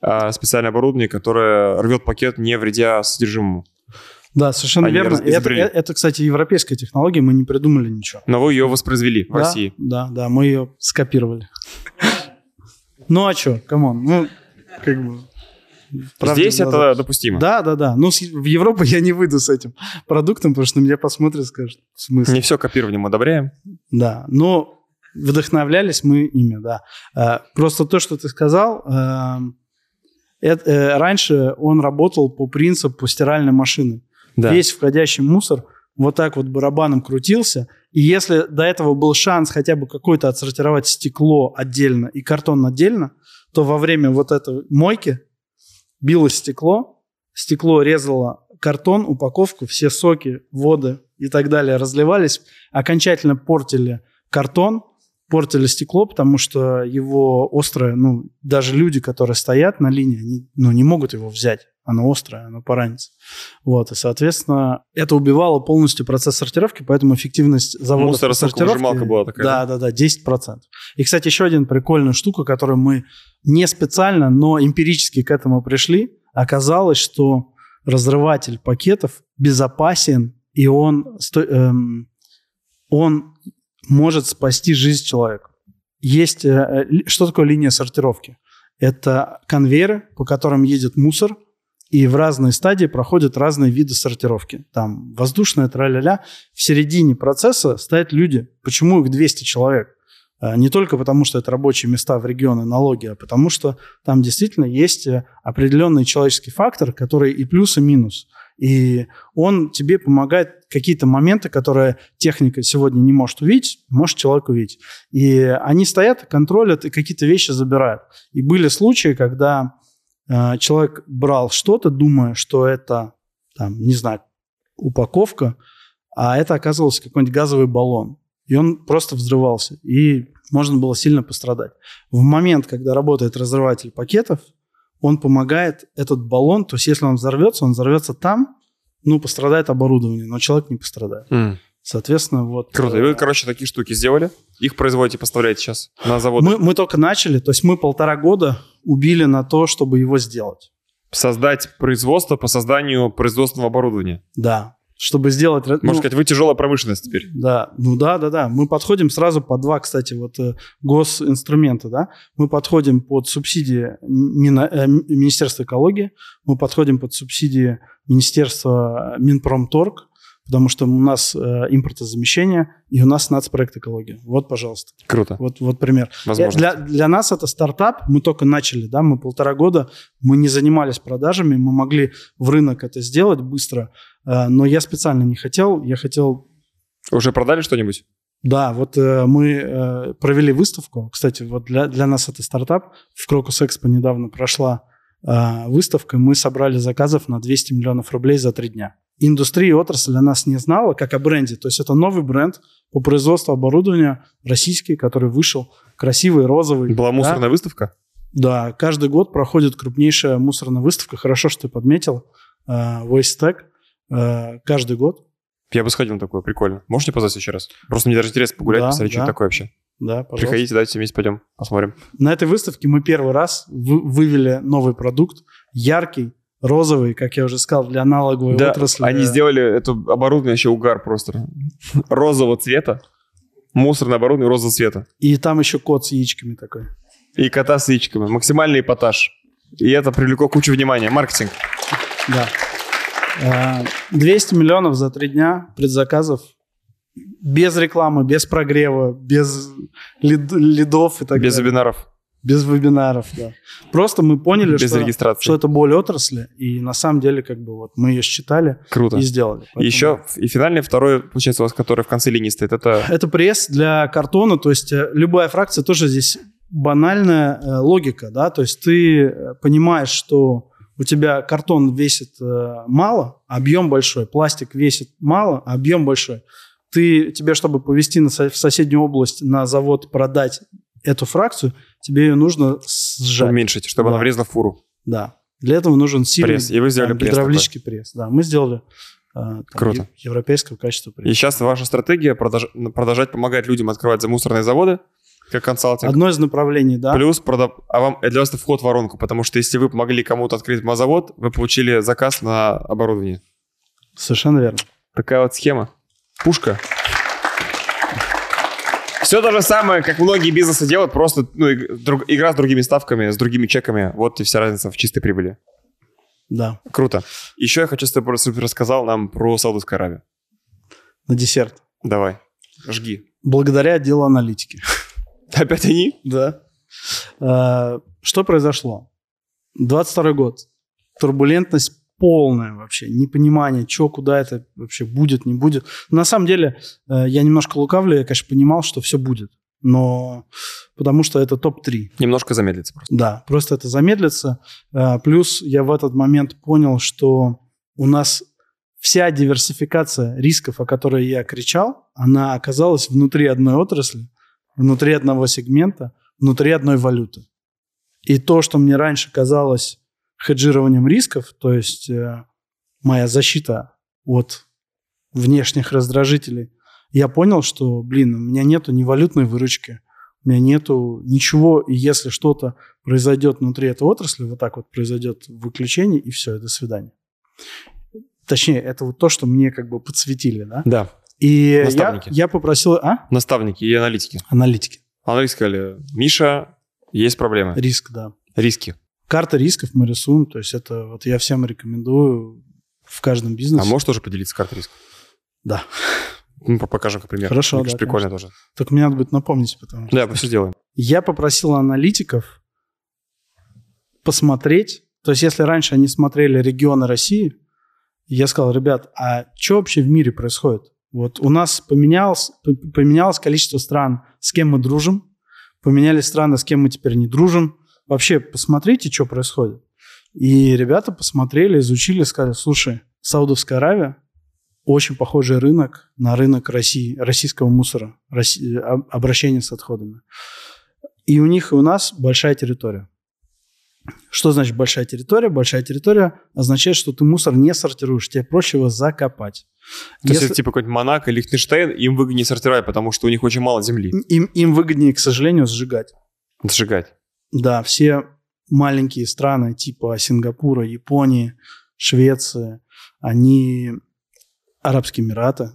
А специальное оборудование, которое рвет пакет, не вредя содержимому. да, совершенно Они верно. Это, изобрели. это, кстати, европейская технология, мы не придумали ничего. Но вы ее воспроизвели в да, России. Да, да, мы ее скопировали. Ну а что, come on, ну, как бы... правда Здесь это глаза. допустимо. Да, да, да. Ну, в Европу я не выйду с этим <laughs> продуктом, потому что на меня посмотрят и скажут, в смысле? Не все копирование мы одобряем. Да, но вдохновлялись мы ими, да. Э, Просто то, что ты сказал, эм, это, э, раньше он работал по принципу стиральной машины. Да. Весь входящий мусор вот так вот барабаном крутился, и если до этого был шанс хотя бы какой-то отсортировать стекло отдельно и картон отдельно, то во время вот этой мойки билось стекло, стекло резало картон, упаковку, все соки, воды и так далее разливались, окончательно портили картон, портили стекло, потому что его острое, ну, даже люди, которые стоят на линии, они, ну, не могут его взять. Оно острое, оно поранится. Вот, и, соответственно, это убивало полностью процесс сортировки, поэтому эффективность завода по Мусоросоковыжималка была такая, Да, да, да, 10%. И, кстати, еще один прикольная штука, которую мы не специально, но эмпирически к этому пришли. Оказалось, что разрыватель пакетов безопасен, и он, эм, он может спасти жизнь человека. Есть... э, ли- что такое линия сортировки? Это конвейеры, по которым едет мусор, и в разные стадии проходят разные виды сортировки. Там воздушная, тра-ля-ля. В середине процесса стоят люди. Почему их 200 человек? А, Не только потому, что это рабочие места в регионе, налоги, а потому что там действительно есть э, определенный человеческий фактор, который и плюс, и минус. И он тебе помогает какие-то моменты, которые техника сегодня не может увидеть, может человек увидеть. И они стоят, контролят и какие-то вещи забирают. И были случаи, когда э, человек брал что-то, думая, что это, там, не знаю, упаковка, а это оказывался какой-нибудь газовый баллон. И он просто взрывался, и можно было сильно пострадать. В момент, когда работает разрыватель пакетов, он помогает этот баллон, то есть если он взорвется, он взорвется там, ну, пострадает оборудование, но человек не пострадает. М, Соответственно, вот... Круто. И вы, короче, такие штуки сделали? Их производите, поставляете сейчас на завод? мы, мы только начали, то есть мы полтора года убили на то, чтобы его сделать. Создать производство по созданию производственного оборудования. Да. чтобы сделать... Можно ну, сказать, вы тяжелая промышленность теперь. Да, ну да, да, да. Мы подходим сразу по два, кстати, вот э, госинструмента, да. Мы подходим под субсидии Мина, э, Министерства экологии, мы подходим под субсидии Министерства Минпромторг, потому что у нас э, импортозамещение, и у нас нацпроект экология. Вот, пожалуйста. Круто. Вот, вот пример. Возможно. Для, для нас это стартап, мы только начали, да, мы полтора года, мы не занимались продажами, мы могли в рынок это сделать быстро, э, но я специально не хотел, я хотел... Уже продали что-нибудь? Да, вот э, мы э, провели выставку, кстати, вот для, для нас это стартап, в Крокус Экспо недавно прошла э, выставка, мы собрали заказов на 200 миллионов рублей за три дня индустрия и отрасль о нас не знала, как о бренде. То есть это новый бренд по производству оборудования российский, который вышел, красивый, розовый. Была мусорная да? выставка? Да, каждый год проходит крупнейшая мусорная выставка. Хорошо, что ты подметил. Uh, Waste Tech. Uh, каждый год. Я бы сходил на такое, прикольно. Можете позвать еще раз? Просто мне даже интересно погулять, да, посмотреть, да. что такое вообще. Да, пожалуйста. Приходите, давайте вместе пойдем, посмотрим. На этой выставке мы первый раз вы, вывели новый продукт, яркий, розовый, как я уже сказал, для аналоговой да, отрасли. Они сделали это оборудование еще угар просто. <laughs> Розового цвета. Мусорное оборудование розового цвета. И там еще кот с яичками такой. И кота с яичками. Максимальный эпатаж. И это привлекло кучу внимания. Маркетинг. Да. 200 миллионов за три дня предзаказов без рекламы, без прогрева, без лид, лидов и так без далее. Без вебинаров. Без вебинаров, да. Просто мы поняли, Без что, регистрации. что это боль отрасли, и на самом деле как бы вот мы ее считали Круто. и сделали. Поэтому... Еще и финальный второй, получается, у вас, который в конце линии стоит, это... Это пресс для картона, то есть э, любая фракция тоже здесь банальная э, логика, да, то есть ты э, понимаешь, что у тебя картон весит э, мало, объем большой, пластик весит мало, объем большой. Ты, тебе, чтобы повезти на, в соседнюю область на завод, продать эту фракцию, тебе ее нужно сжать. Уменьшить, чтобы да. она влезла в фуру. Да. Для этого нужен сильный пресс. И вы сделали там, гидравлический такой. пресс. Да, мы сделали э, там, Круто. европейского качества пресс. И сейчас ваша стратегия продолж... продолжать помогать людям открывать замусорные заводы, как консалтинг. Одно из направлений, да. Плюс, продав... а вам для вас это вход в воронку, потому что если вы помогли кому-то открыть завод, вы получили заказ на оборудование. Совершенно верно. Такая вот схема. Пушка. Все то же самое, как многие бизнесы делают, просто ну, игра с другими ставками, с другими чеками. Вот и вся разница в чистой прибыли. Да. Круто. Еще я хочу, чтобы ты рассказал нам про Саудовскую Аравию. На десерт. Давай, жги. Благодаря отделу аналитики. <laughs> Опять они? Да. А, что произошло? 22 год. Турбулентность полное вообще непонимание, что, куда это вообще будет, не будет. на самом деле, э, я немножко лукавлю, я, конечно, понимал, что все будет. Но потому что это топ-3. Немножко замедлится просто. Да, просто это замедлится. Э, плюс я в этот момент понял, что у нас вся диверсификация рисков, о которой я кричал, она оказалась внутри одной отрасли, внутри одного сегмента, внутри одной валюты. И то, что мне раньше казалось хеджированием рисков, то есть э, моя защита от внешних раздражителей, я понял, что, блин, у меня нету ни валютной выручки, у меня нету ничего, и если что-то произойдет внутри этой отрасли, вот так вот произойдет выключение, и все, и до свидания. Точнее, это вот то, что мне как бы подсветили, да? Да. И Наставники. Я, я попросил... А? Наставники и аналитики. Аналитики. Аналитики сказали, Миша, есть проблемы. Риск, да. Риски. Карта рисков мы рисуем, то есть это вот я всем рекомендую в каждом бизнесе. А можешь тоже поделиться картой рисков? Да. Мы покажем как пример. Хорошо, Мне да. Прикольно конечно. тоже. Только мне надо будет напомнить, потому что... Да, мы все сделаем. Я попросил аналитиков посмотреть, то есть если раньше они смотрели регионы России, я сказал, ребят, а что вообще в мире происходит? Вот у нас поменялось, поменялось количество стран, с кем мы дружим, поменялись страны, с кем мы теперь не дружим, вообще посмотрите, что происходит. И ребята посмотрели, изучили, сказали, слушай, Саудовская Аравия очень похожий рынок на рынок России, российского мусора, России, обращения с отходами. И у них и у нас большая территория. Что значит большая территория? Большая территория означает, что ты мусор не сортируешь, тебе проще его закопать. То Если... есть, типа какой-нибудь Монако, Лихтенштейн, им выгоднее сортировать, потому что у них очень мало земли. Им, им выгоднее, к сожалению, сжигать. Сжигать. Да, все маленькие страны типа Сингапура, Японии, Швеции, они Арабские Эмираты,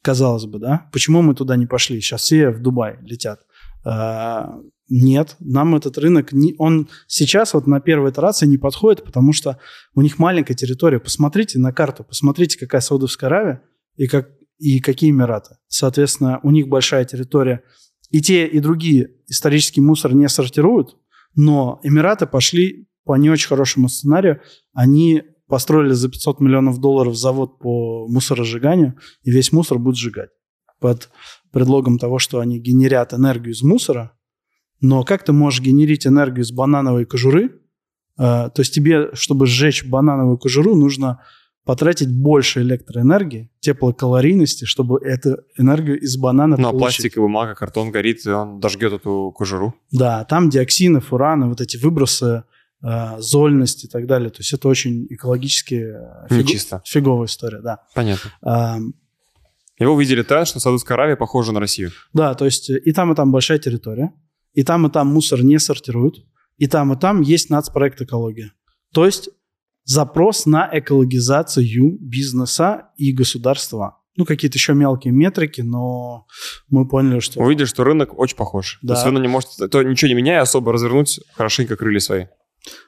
казалось бы, да? Почему мы туда не пошли? Сейчас все в Дубай летят. А, нет, нам этот рынок, не, он сейчас вот на первой итерации не подходит, потому что у них маленькая территория. Посмотрите на карту, посмотрите, какая Саудовская Аравия и, как, и какие Эмираты. Соответственно, у них большая территория. И те, и другие исторический мусор не сортируют, но Эмираты пошли по не очень хорошему сценарию. Они построили за 500 миллионов долларов завод по мусоросжиганию, и весь мусор будет сжигать. Под предлогом того, что они генерят энергию из мусора, но как ты можешь генерить энергию из банановой кожуры? А, то есть тебе, чтобы сжечь банановую кожуру, нужно потратить больше электроэнергии, теплокалорийности, чтобы эту энергию из банана Ну, а получить. пластик и бумага, картон горит, и он дожгет эту кожуру. Да, там диоксины, фураны, вот эти выбросы, э, зольность и так далее. То есть это очень экологически э, фиго- Нечисто. фиговая история, да. Понятно. А, И вы увидели тренд, что Саудовская Аравия похожа на Россию. Да, то есть э, и там, и там большая территория, и там, и там мусор не сортируют, и там, и там есть нацпроект экология. То есть запрос на экологизацию бизнеса и государства. Ну, какие-то еще мелкие метрики, но мы поняли, что... Увидели, что рынок очень похож. Да. То есть вы не можете, то ничего не меняя, особо развернуть хорошенько крылья свои.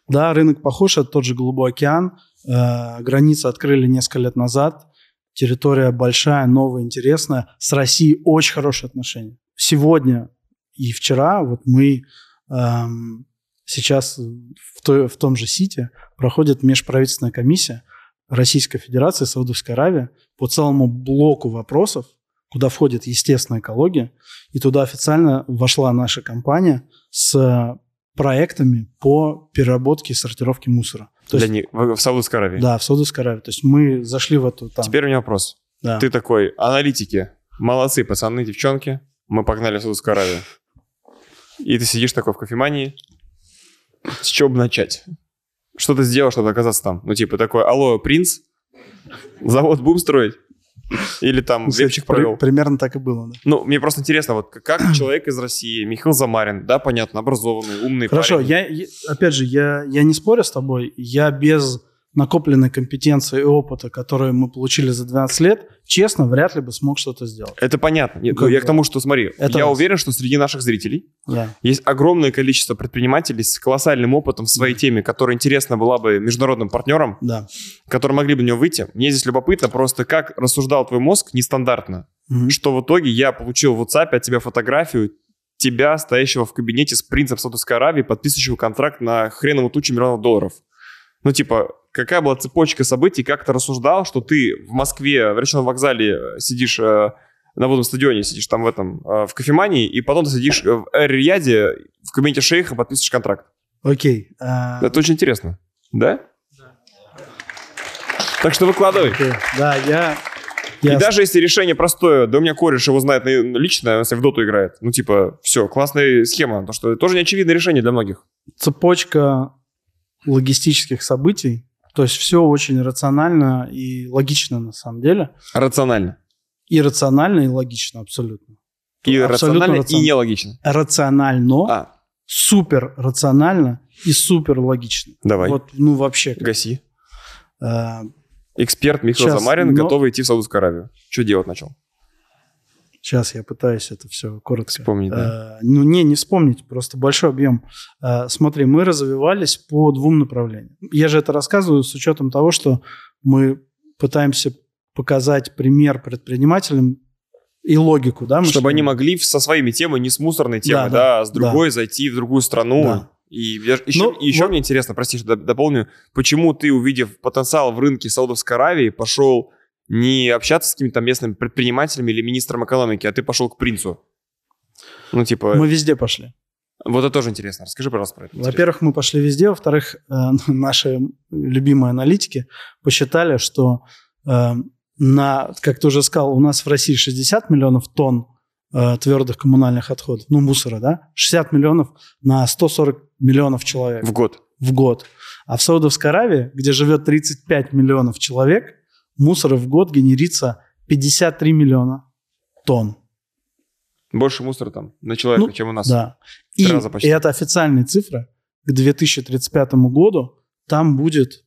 Да, рынок похож, это тот же Голубой океан. Э, границы открыли несколько лет назад. Территория большая, новая, интересная. С Россией очень хорошие отношения. Сегодня и вчера вот мы эм, сейчас в, той- в том же Сити проходит межправительственная комиссия Российской Федерации, Саудовской Аравии по целому блоку вопросов, куда входит естественная экология. И туда официально вошла наша компания с проектами по переработке и сортировке мусора. То Для есть, них, в в Саудовской Аравии. да, в Саудовской Аравии. То есть мы зашли в эту там. Теперь у меня вопрос. да. Ты такой, аналитики, молодцы, пацаны, девчонки, мы погнали в Саудовскую Аравию. И ты сидишь такой в кофемании. С чего бы начать? Что ты сделал, чтобы оказаться там? Ну, типа такой, алло, принц, завод будем строить? Или там Ну, вебчик провел? примерно так и было. Да. Ну, мне просто интересно, вот как <clears throat> человек из России, Михаил Замарин, да, понятно, образованный, умный Хорошо, парень. я- опять же, я, я не спорю с тобой. Я без накопленной компетенции и опыта, которые мы получили за 12 лет, честно, вряд ли бы смог что-то сделать. Это понятно. Нет, ну, я к тому, что, смотри, Это я раз. уверен, что среди наших зрителей Да. Есть огромное количество предпринимателей с колоссальным опытом в своей теме, которая интересна была бы международным партнерам, Да. которые могли бы на него выйти. Мне здесь любопытно просто, как рассуждал твой мозг нестандартно, Мгм. что в итоге я получил в WhatsApp от тебя фотографию тебя, стоящего в кабинете с принцем Саудовской Аравии, подписывающего контракт на хреновую тучу миллионов долларов. Ну, типа, какая была цепочка событий, как ты рассуждал, что ты в Москве, в речном вокзале э, сидишь э, на водном стадионе, сидишь там в этом, э, в кофемании, и потом ты сидишь э, в Эр-Рияде, в кабинете шейха, подписываешь контракт. Окей. а, Это очень интересно. Да? Так что выкладывай. окей. Да, я... И я даже если решение простое, да у меня кореш его знает на- лично, если в доту играет. Ну, типа, все, классная схема. Потому что это тоже неочевидное решение для многих. цепочка логистических событий. То есть все очень рационально и логично на самом деле. Рационально. И рационально, и логично абсолютно. И Абсолютно рационально, и рационально. нелогично. Рационально, А, супер рационально и супер логично. давай, Вот, ну вообще. как, гаси. э, Эксперт Михаил Сейчас, Замарин но- готовый идти в Саудовскую Аравию. Что делать начал? Сейчас я пытаюсь это все коротко. Вспомнить, да? Э, ну, не, не вспомнить, просто большой объем. Э, смотри, мы развивались по двум направлениям. Я же это рассказываю с учетом того, что мы пытаемся показать пример предпринимателям и логику, да? Чтобы они могли со своими темами, не с мусорной темой, Да, да, да, а с другой зайти в другую страну. Да. И я- еще, Ну, еще вот- мне интересно, прости, что доп- дополню, почему ты, увидев потенциал в рынке Саудовской Аравии, пошел не общаться с какими-то местными предпринимателями или министром экономики, а ты пошел к принцу? Ну, типа, Мы везде пошли. вот это тоже интересно. Расскажи, пожалуйста, про это. Во-первых, мы пошли везде. Во-вторых, э, <laughs> наши любимые аналитики посчитали, что э, на, как ты уже сказал, у нас в России 60 миллионов тонн э, твердых коммунальных отходов, ну, мусора, да? 60 миллионов на 140 миллионов человек В год. в год. А в Саудовской Аравии, где живет 35 миллионов человек, мусора в год генерится 53 миллиона тонн. Больше мусора там на человека, Ну, чем у нас. Да. И, и это официальные цифры. К 2035 году там будет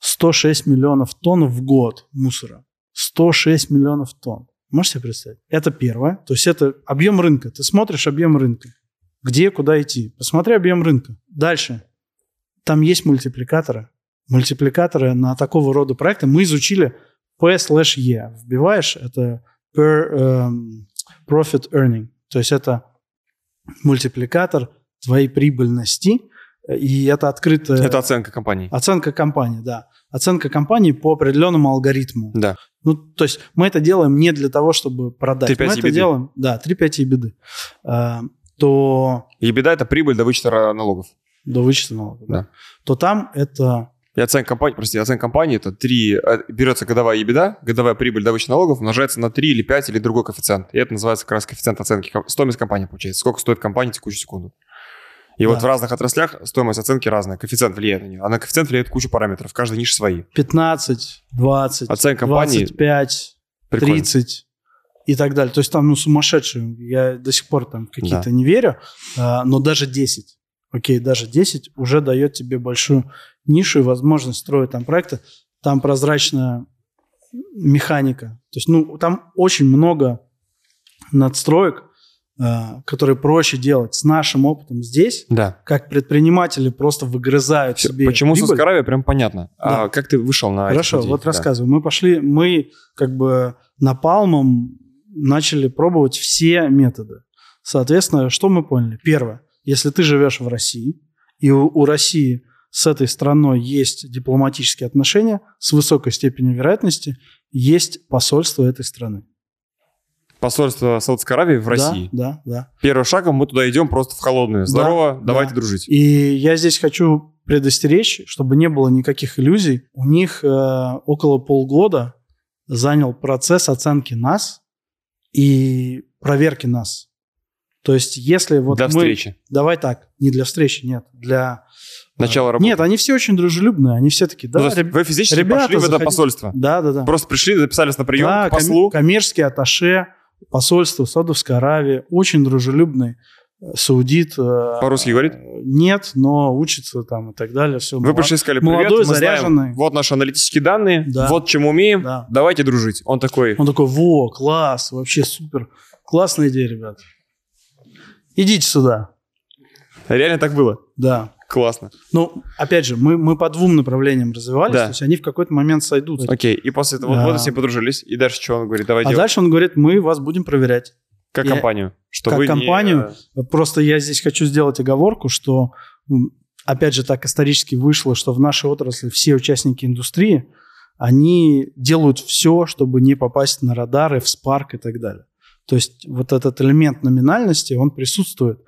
106 миллионов тонн в год мусора. 106 миллионов тонн. Можете себе представить? Это первое. То есть это объем рынка. Ты смотришь объем рынка. Где, куда идти. Посмотри объем рынка. Дальше. Там есть мультипликаторы. Мультипликаторы на такого рода проекты мы изучили P/E. Вбиваешь, это per um, profit earning. То есть это мультипликатор твоей прибыльности, и это открытая... Это оценка компании. Оценка компании, да. Оценка компании по определенному алгоритму. Да. Ну, то есть мы это делаем не для того, чтобы продать. 3-5 мы это делаем, да, 3-5 ебеды. А, то И беда – это прибыль до вычета налогов. до вычета налога, да. Да. То там это И оценка компании, прости, оценка компании – это 3, берется годовая ебеда, годовая прибыль до вычета налогов умножается на 3 или 5 или другой коэффициент. И это называется как раз коэффициент оценки, стоимость компании получается. Сколько стоит компания в текущую секунду. И вот Да. в разных отраслях стоимость оценки разная, коэффициент влияет на нее. А на коэффициент влияет куча параметров, каждая ниша свои. 15, 20, Оценка компании 25, Прикольно. 30 и так далее. То есть там ну, сумасшедшие. Я до сих пор там какие-то Да. не верю. а, но даже 10, окей, даже 10 уже дает тебе большую нишу и возможность строить там проекты. Там прозрачная механика. То есть, ну, там очень много надстроек, а, которые проще делать с нашим опытом здесь, Да. как предприниматели просто выгрызают Всё. себе Почему прибыль. Саудовская Аравия, прям понятно. А Да. как ты вышел на Хорошо, вот Да. рассказываю. Мы пошли, мы как бы напалмом начали пробовать все методы. Соответственно, что мы поняли? Первое, если ты живешь в России, и у, у России с этой страной есть дипломатические отношения, с высокой степенью вероятности есть посольство этой страны. Посольство Саудовской Аравии в России. Да, да, да. Первым шагом мы туда идем просто в холодную. Здорово, Да, давайте да. дружить. И я здесь хочу предостеречь, чтобы не было никаких иллюзий. У них э, около полгода занял процесс оценки нас и проверки нас. То есть, если вот Для мы... встречи. Давай так, не для встречи, нет, для... Э, работы. Нет, они все очень дружелюбные, они все такие, да, Ну, то есть реб- вы физически ребята, пошли в это заходите. посольство. да, да, да. Просто пришли, записались на прием Да, к послу. коми- коммерческий атташе, посольство Саудовской Аравии, очень дружелюбный э, саудит. э, По-русски говорит? Нет, но учится там и так далее. Все Вы пришли и сказали, привет, молодой, мы знаем, заряженный. вот наши аналитические данные, Да. вот чем умеем, Да. давайте дружить. Он такой, Он такой, во, класс, вообще супер. Классная идея, ребят. Идите сюда. реально так было? Да. Классно. Ну, опять же, мы, мы по двум направлениям развивались, Да. то есть они в какой-то момент сойдут. Окей, и после этого Да. вот, все подружились, и дальше что он говорит, давай А делать, дальше он говорит, мы вас будем проверять. как я- компанию. Что как вы не- компанию. Просто я здесь хочу сделать оговорку, что, опять же, так исторически вышло, что в нашей отрасли все участники индустрии, они делают все, чтобы не попасть на радары, в спарк и так далее. То есть вот этот элемент номинальности, он присутствует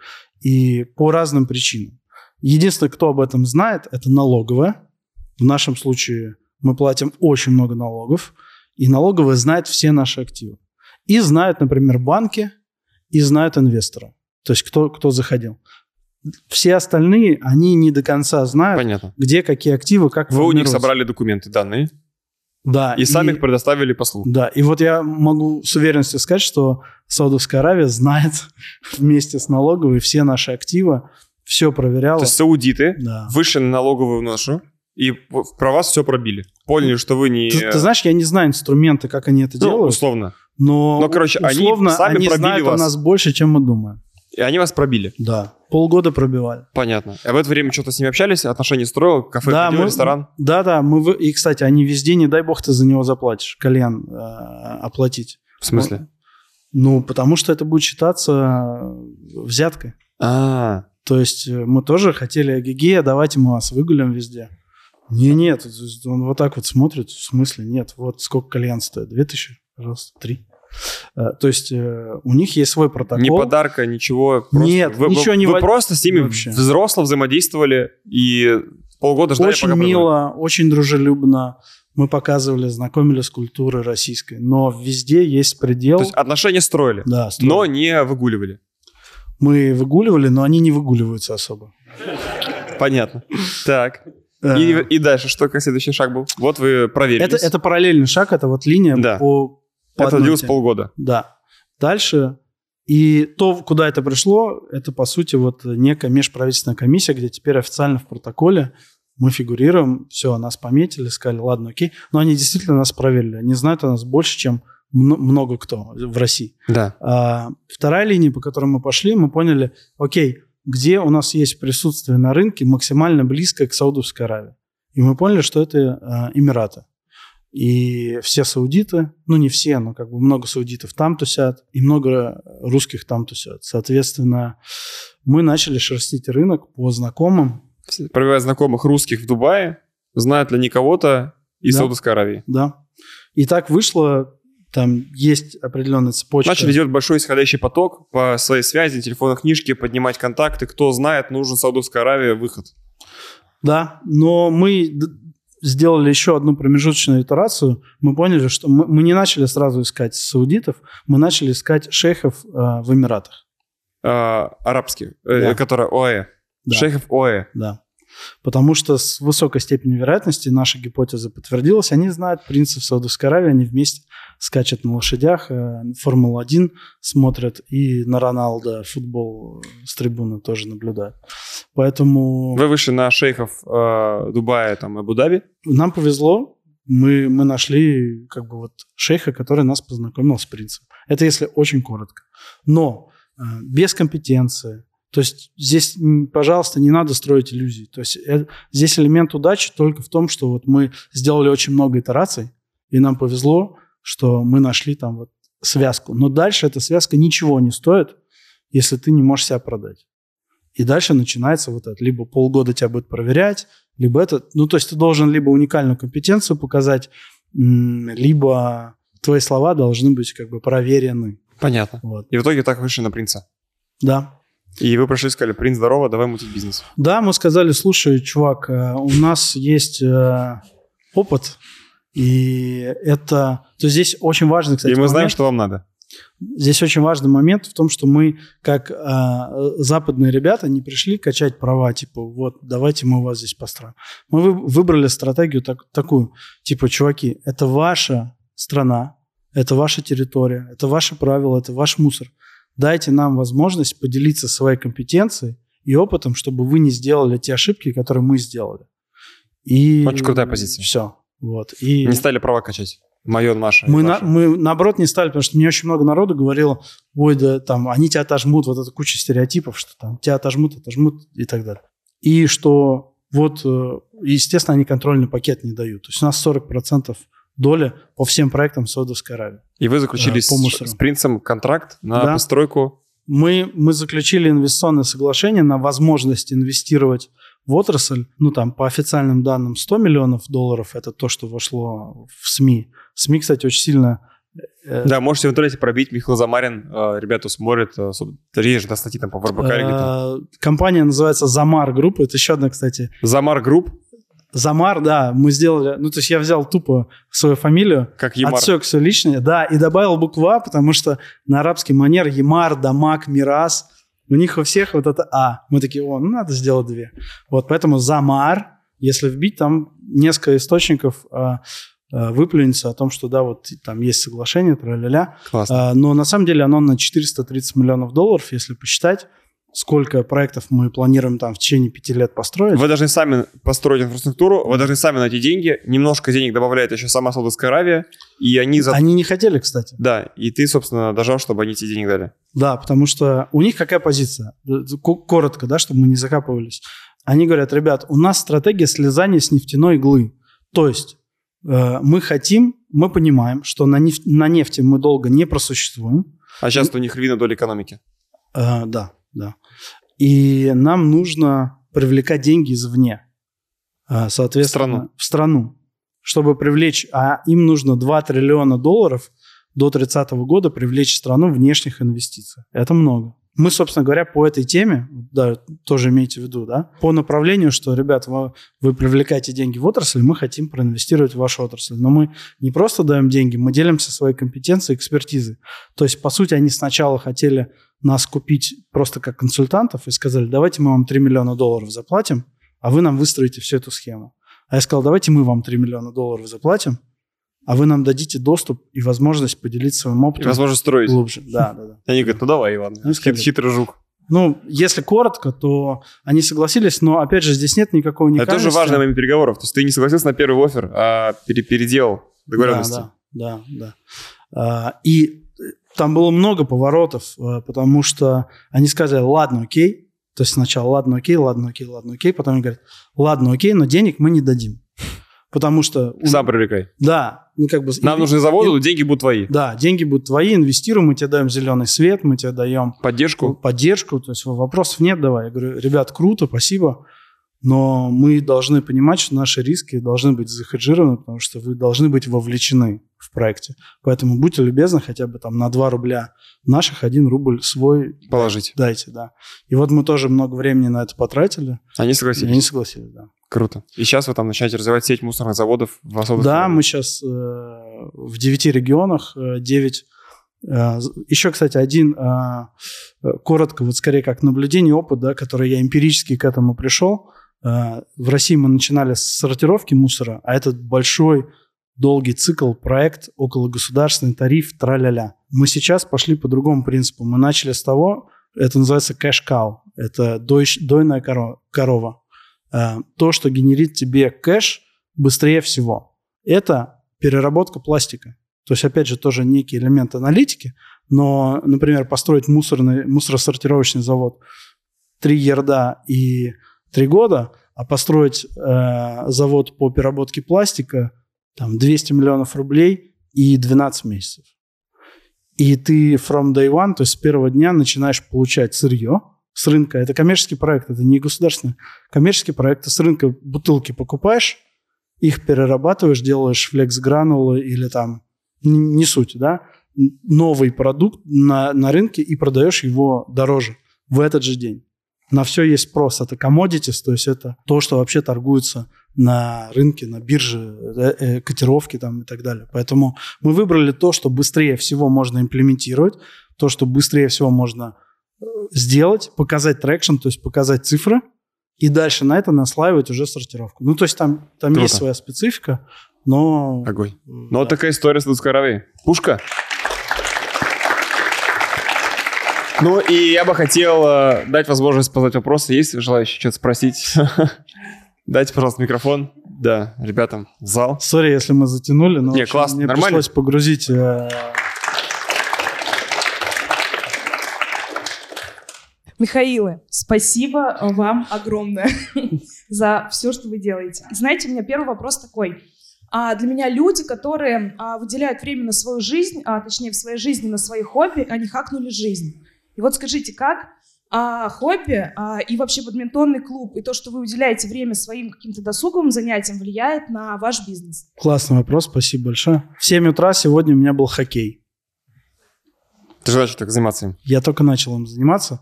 и по разным причинам. Единственное, кто об этом знает, это налоговая. В нашем случае мы платим очень много налогов, и налоговая знает все наши активы. И знают, например, банки, и знают инвестора. То есть кто, кто заходил. Все остальные, они не до конца знают, Понятно. где какие активы, как Вы у них собрали документы, данные, Да, и сами их предоставили послу. Да, и вот я могу с уверенностью сказать, что Саудовская Аравия знает <laughs> вместе с налоговой все наши активы, все проверяла. То есть саудиты да. вышли на налоговую нашу, и про вас все пробили. Поняли, что вы не... Ты, ты знаешь, я не знаю инструменты, как они это Ну, делают, условно. но Ну, короче, они условно сами они пробили знают вас. о нас больше, чем мы думаем. И они вас пробили. Да, полгода пробивали. Понятно. А в это время что-то с ними общались, отношения строил, кафе да, ходил, мы, ресторан? Да, да, мы в- и кстати, они везде, не дай бог, ты за него заплатишь, кальян э, оплатить. В смысле? Ну, потому что это будет считаться взяткой. А, То есть э, мы тоже хотели Гигея, давайте мы вас выгулим везде. Не, нет, он вот так вот смотрит, в смысле, нет, вот сколько кальян стоит, 2000, пожалуйста, 3. То есть э, у них есть свой протокол. ни подарка, ничего. просто- Нет, вы, вы- ничего не Вы во- просто с ними вообще. взросло взаимодействовали и полгода ждали, Очень пока мило, очень дружелюбно. Мы показывали, знакомили с культурой российской. Но везде есть предел. То есть отношения строили, да, строим. но не выгуливали. Мы выгуливали, но они не выгуливаются особо. Понятно. Так. Э, И, и дальше, что как следующий шаг был? Вот вы проверились. это, это параллельный шаг, это вот линия Да. по, по Это длилось теме. полгода. Да. Дальше. И то, куда это пришло, это, по сути, вот некая межправительственная комиссия, где теперь официально в протоколе мы фигурируем, все, нас пометили, сказали, ладно, окей. Но они действительно нас проверили. Они знают о нас больше, чем много кто в России. Да. А, вторая линия, по которой мы пошли, мы поняли, окей, где у нас есть присутствие на рынке максимально близкое к Саудовской Аравии. И мы поняли, что это а, Эмираты. И все саудиты, ну не все, но как бы много саудитов там тусят, и много русских там тусят. Соответственно, мы начали шерстить рынок по знакомым. Проверяя знакомых русских в Дубае, знают ли они кого-то из да. Саудовской Аравии. Да. И так вышло, там есть определенная цепочка. Начали делать большой исходящий поток по своей связи, телефонной книжке, поднимать контакты. Кто знает, нужен Саудовская Аравия, выход. Да, но мы сделали еще одну промежуточную итерацию, мы поняли, что мы, мы не начали сразу искать саудитов, мы начали искать шейхов э, в Эмиратах. А, арабские, э, да. которые ОЭ. Да. Шейхов ОЭ. Да. Потому что с высокой степенью вероятности наша гипотеза подтвердилась. Они знают принцип Саудовской Аравии, они вместе скачут на лошадях, э, Формулу-1 смотрят и на Роналда футбол с трибуны тоже наблюдают. Поэтому... Вы вышли на шейхов э, Дубая, там, Абу-Даби? Нам повезло, мы, мы нашли как бы вот шейха, который нас познакомил с принципом. Это если очень коротко. Но э, без компетенции, то есть здесь, пожалуйста, не надо строить иллюзий. То есть это, здесь элемент удачи только в том, что вот мы сделали очень много итераций, и нам повезло, что мы нашли там вот связку. Но дальше эта связка ничего не стоит, если ты не можешь себя продать. И дальше начинается вот это. Либо полгода тебя будет проверять, либо это... Ну, то есть ты должен либо уникальную компетенцию показать, либо твои слова должны быть как бы проверены. Понятно. Вот. И в итоге так вышли на принца. Да. И вы прошли, сказали, принц, здорово, давай мутить бизнес. Да, мы сказали, слушай, чувак, э, у нас есть э, опыт, и это... То есть здесь очень важный, кстати, И мы момент. знаем, что вам надо. Здесь очень важный момент в том, что мы, как э, западные ребята, не пришли качать права, типа, вот, давайте мы вас здесь построим. Мы вы, выбрали стратегию так, такую, типа, чуваки, это ваша страна, это ваша территория, это ваши правила, это ваш мусор. Дайте нам возможность поделиться своей компетенцией и опытом, чтобы вы не сделали те ошибки, которые мы сделали. И Очень крутая позиция. Все. Вот. И... Не стали права качать. Мое, наше. Мы, на, мы наоборот не стали, потому что мне очень много народу говорило, ой, да там, они тебя отожмут, вот эта куча стереотипов, что там тебя отожмут, отожмут и так далее. И что вот, э, естественно, они контрольный пакет не дают. То есть у нас 40% доля по всем проектам Саудовской Аравии. И вы заключили э, с, с принцем контракт на да. постройку? Мы, мы заключили инвестиционное соглашение на возможность инвестировать в отрасль, ну там по официальным данным 100 миллионов долларов, это то, что вошло в СМИ. СМИ, кстати, очень сильно э, да, можете в интернете пробить, Михаил Замарин, э, ребята смотрят, есть же статьи там по Варбакаре. Компания называется Замар Групп, это еще одна, кстати. Замар Групп? Замар, да, мы сделали, ну, то есть я взял тупо свою фамилию, как Ямар. отсек все лишнее, да, и добавил букву А, потому что на арабский манер Ямар, Дамак, Мирас, у них у всех вот это А. Мы такие, о, ну, надо сделать две. Вот, поэтому Замар, если вбить, там несколько источников а, а, выплюнется о том, что, да, вот там есть соглашение, тра-ля-ля. Классно. А, но на самом деле оно на 430 миллионов долларов, если посчитать сколько проектов мы планируем там в течение пяти лет построить. Вы должны сами построить инфраструктуру, вы должны сами найти деньги, немножко денег добавляет еще сама Саудовская Аравия, и они... За... Они не хотели, кстати. Да, и ты, собственно, дожал, чтобы они тебе денег дали. Да, потому что у них какая позиция? Коротко, да, чтобы мы не закапывались. Они говорят, ребят, у нас стратегия слезания с нефтяной иглы. То есть э, мы хотим, мы понимаем, что на, неф- на нефти мы долго не просуществуем. А сейчас у них львиная доля экономики. Э, да, да. И нам нужно привлекать деньги извне. А, соответственно, в страну. в страну. Чтобы привлечь, а им нужно 2 триллиона долларов до 30 года привлечь страну внешних инвестиций. Это много. Мы, собственно говоря, по этой теме, да, тоже имейте в виду, да, по направлению, что, ребят, вы, вы привлекаете деньги в отрасль, мы хотим проинвестировать в вашу отрасль. Но мы не просто даем деньги, мы делимся своей компетенцией, экспертизой. То есть, по сути, они сначала хотели нас купить просто как консультантов и сказали, давайте мы вам 3 миллиона долларов заплатим, а вы нам выстроите всю эту схему. А я сказал, давайте мы вам 3 миллиона долларов заплатим, а вы нам дадите доступ и возможность поделиться своим опытом. И возможность строить. Глубже, да, да, да. Они говорят, ну давай, Иван, ну, хит, хитрый жук. Ну, если коротко, то они согласились, но, опять же, здесь нет никакой уникальности. Это тоже важный момент переговоров. То есть ты не согласился на первый офер, а пере- переделал договоренности. Да, да, да. да. А, и там было много поворотов, а, потому что они сказали, ладно, окей. То есть сначала, ладно, окей, ладно, окей, ладно, окей. Потом они говорят, ладно, окей, но денег мы не дадим. Потому что... Сам привлекай. Да. Ну, как бы... Нам нужны заводы, деньги будут твои. Да, деньги будут твои, инвестируем, мы тебе даем зеленый свет, мы тебе даем... Поддержку. Поддержку, то есть вопросов нет, давай. Я говорю, ребят, круто, спасибо, но мы должны понимать, что наши риски должны быть захеджированы, потому что вы должны быть вовлечены в проекте. Поэтому будьте любезны, хотя бы там на 2 рубля наших, 1 рубль свой Положить. дайте, да. И вот мы тоже много времени на это потратили. Они И согласились. они согласились, да. Круто. И сейчас вы там начинаете развивать сеть мусорных заводов в особых Да, регионах. мы сейчас э, в 9 регионах, э, 9. Э, еще, кстати, один, э, коротко, вот скорее как наблюдение, опыт, да, который я эмпирически к этому пришел. Э, в России мы начинали с сортировки мусора, а это большой долгий цикл, проект, около государственный тариф, тра-ля-ля. Мы сейчас пошли по другому принципу. Мы начали с того, это называется кэш-кау, это дойщ- дойная коро- корова. Э, То, что генерит тебе кэш быстрее всего, это переработка пластика. То есть, опять же, тоже некий элемент аналитики, но, например, построить мусорный, мусоросортировочный завод 3 ерда и 3 года, а построить э, завод по переработке пластика там 200 миллионов рублей и 12 месяцев. И ты from day one, то есть с первого дня начинаешь получать сырье с рынка. Это коммерческий проект, это не государственный. Коммерческий проект. Ты с рынка бутылки покупаешь, их перерабатываешь, делаешь флекс-гранулы или там, не суть, да, новый продукт на, на рынке и продаешь его дороже в этот же день. На все есть спрос. Это commodities, то есть это то, что вообще торгуется на рынке, на бирже, э, э, котировки там и так далее. Поэтому мы выбрали то, что быстрее всего можно имплементировать, то, что быстрее всего можно сделать, показать traction, то есть показать цифры, и дальше на это наслаивать уже сортировку. Ну, то есть там, там Круто. есть своя специфика, но... Огонь. Ну, вот да. такая история с Саудовской Аравией. Пушка. Ну, и я бы хотел э, дать возможность задать вопросы. Есть желающие что-то спросить? <laughs> Дайте, пожалуйста, микрофон. Да, ребятам, в зал. Sorry, если мы затянули, но Не, классно, мне нормально. пришлось погрузить... э, Михаилы, спасибо вам огромное <laughs> за все, что вы делаете. Знаете, у меня первый вопрос такой. А, для меня люди, которые а, выделяют время на свою жизнь, а, точнее в своей жизни на свои хобби, они хакнули жизнь. И вот скажите, как а, хобби а, и вообще бадминтонный клуб и то, что вы уделяете время своим каким-то досуговым занятиям, влияет на ваш бизнес? Классный вопрос, спасибо большое. В 7 утра сегодня у меня был хоккей. Ты же начал так заниматься им. Я только начал им заниматься.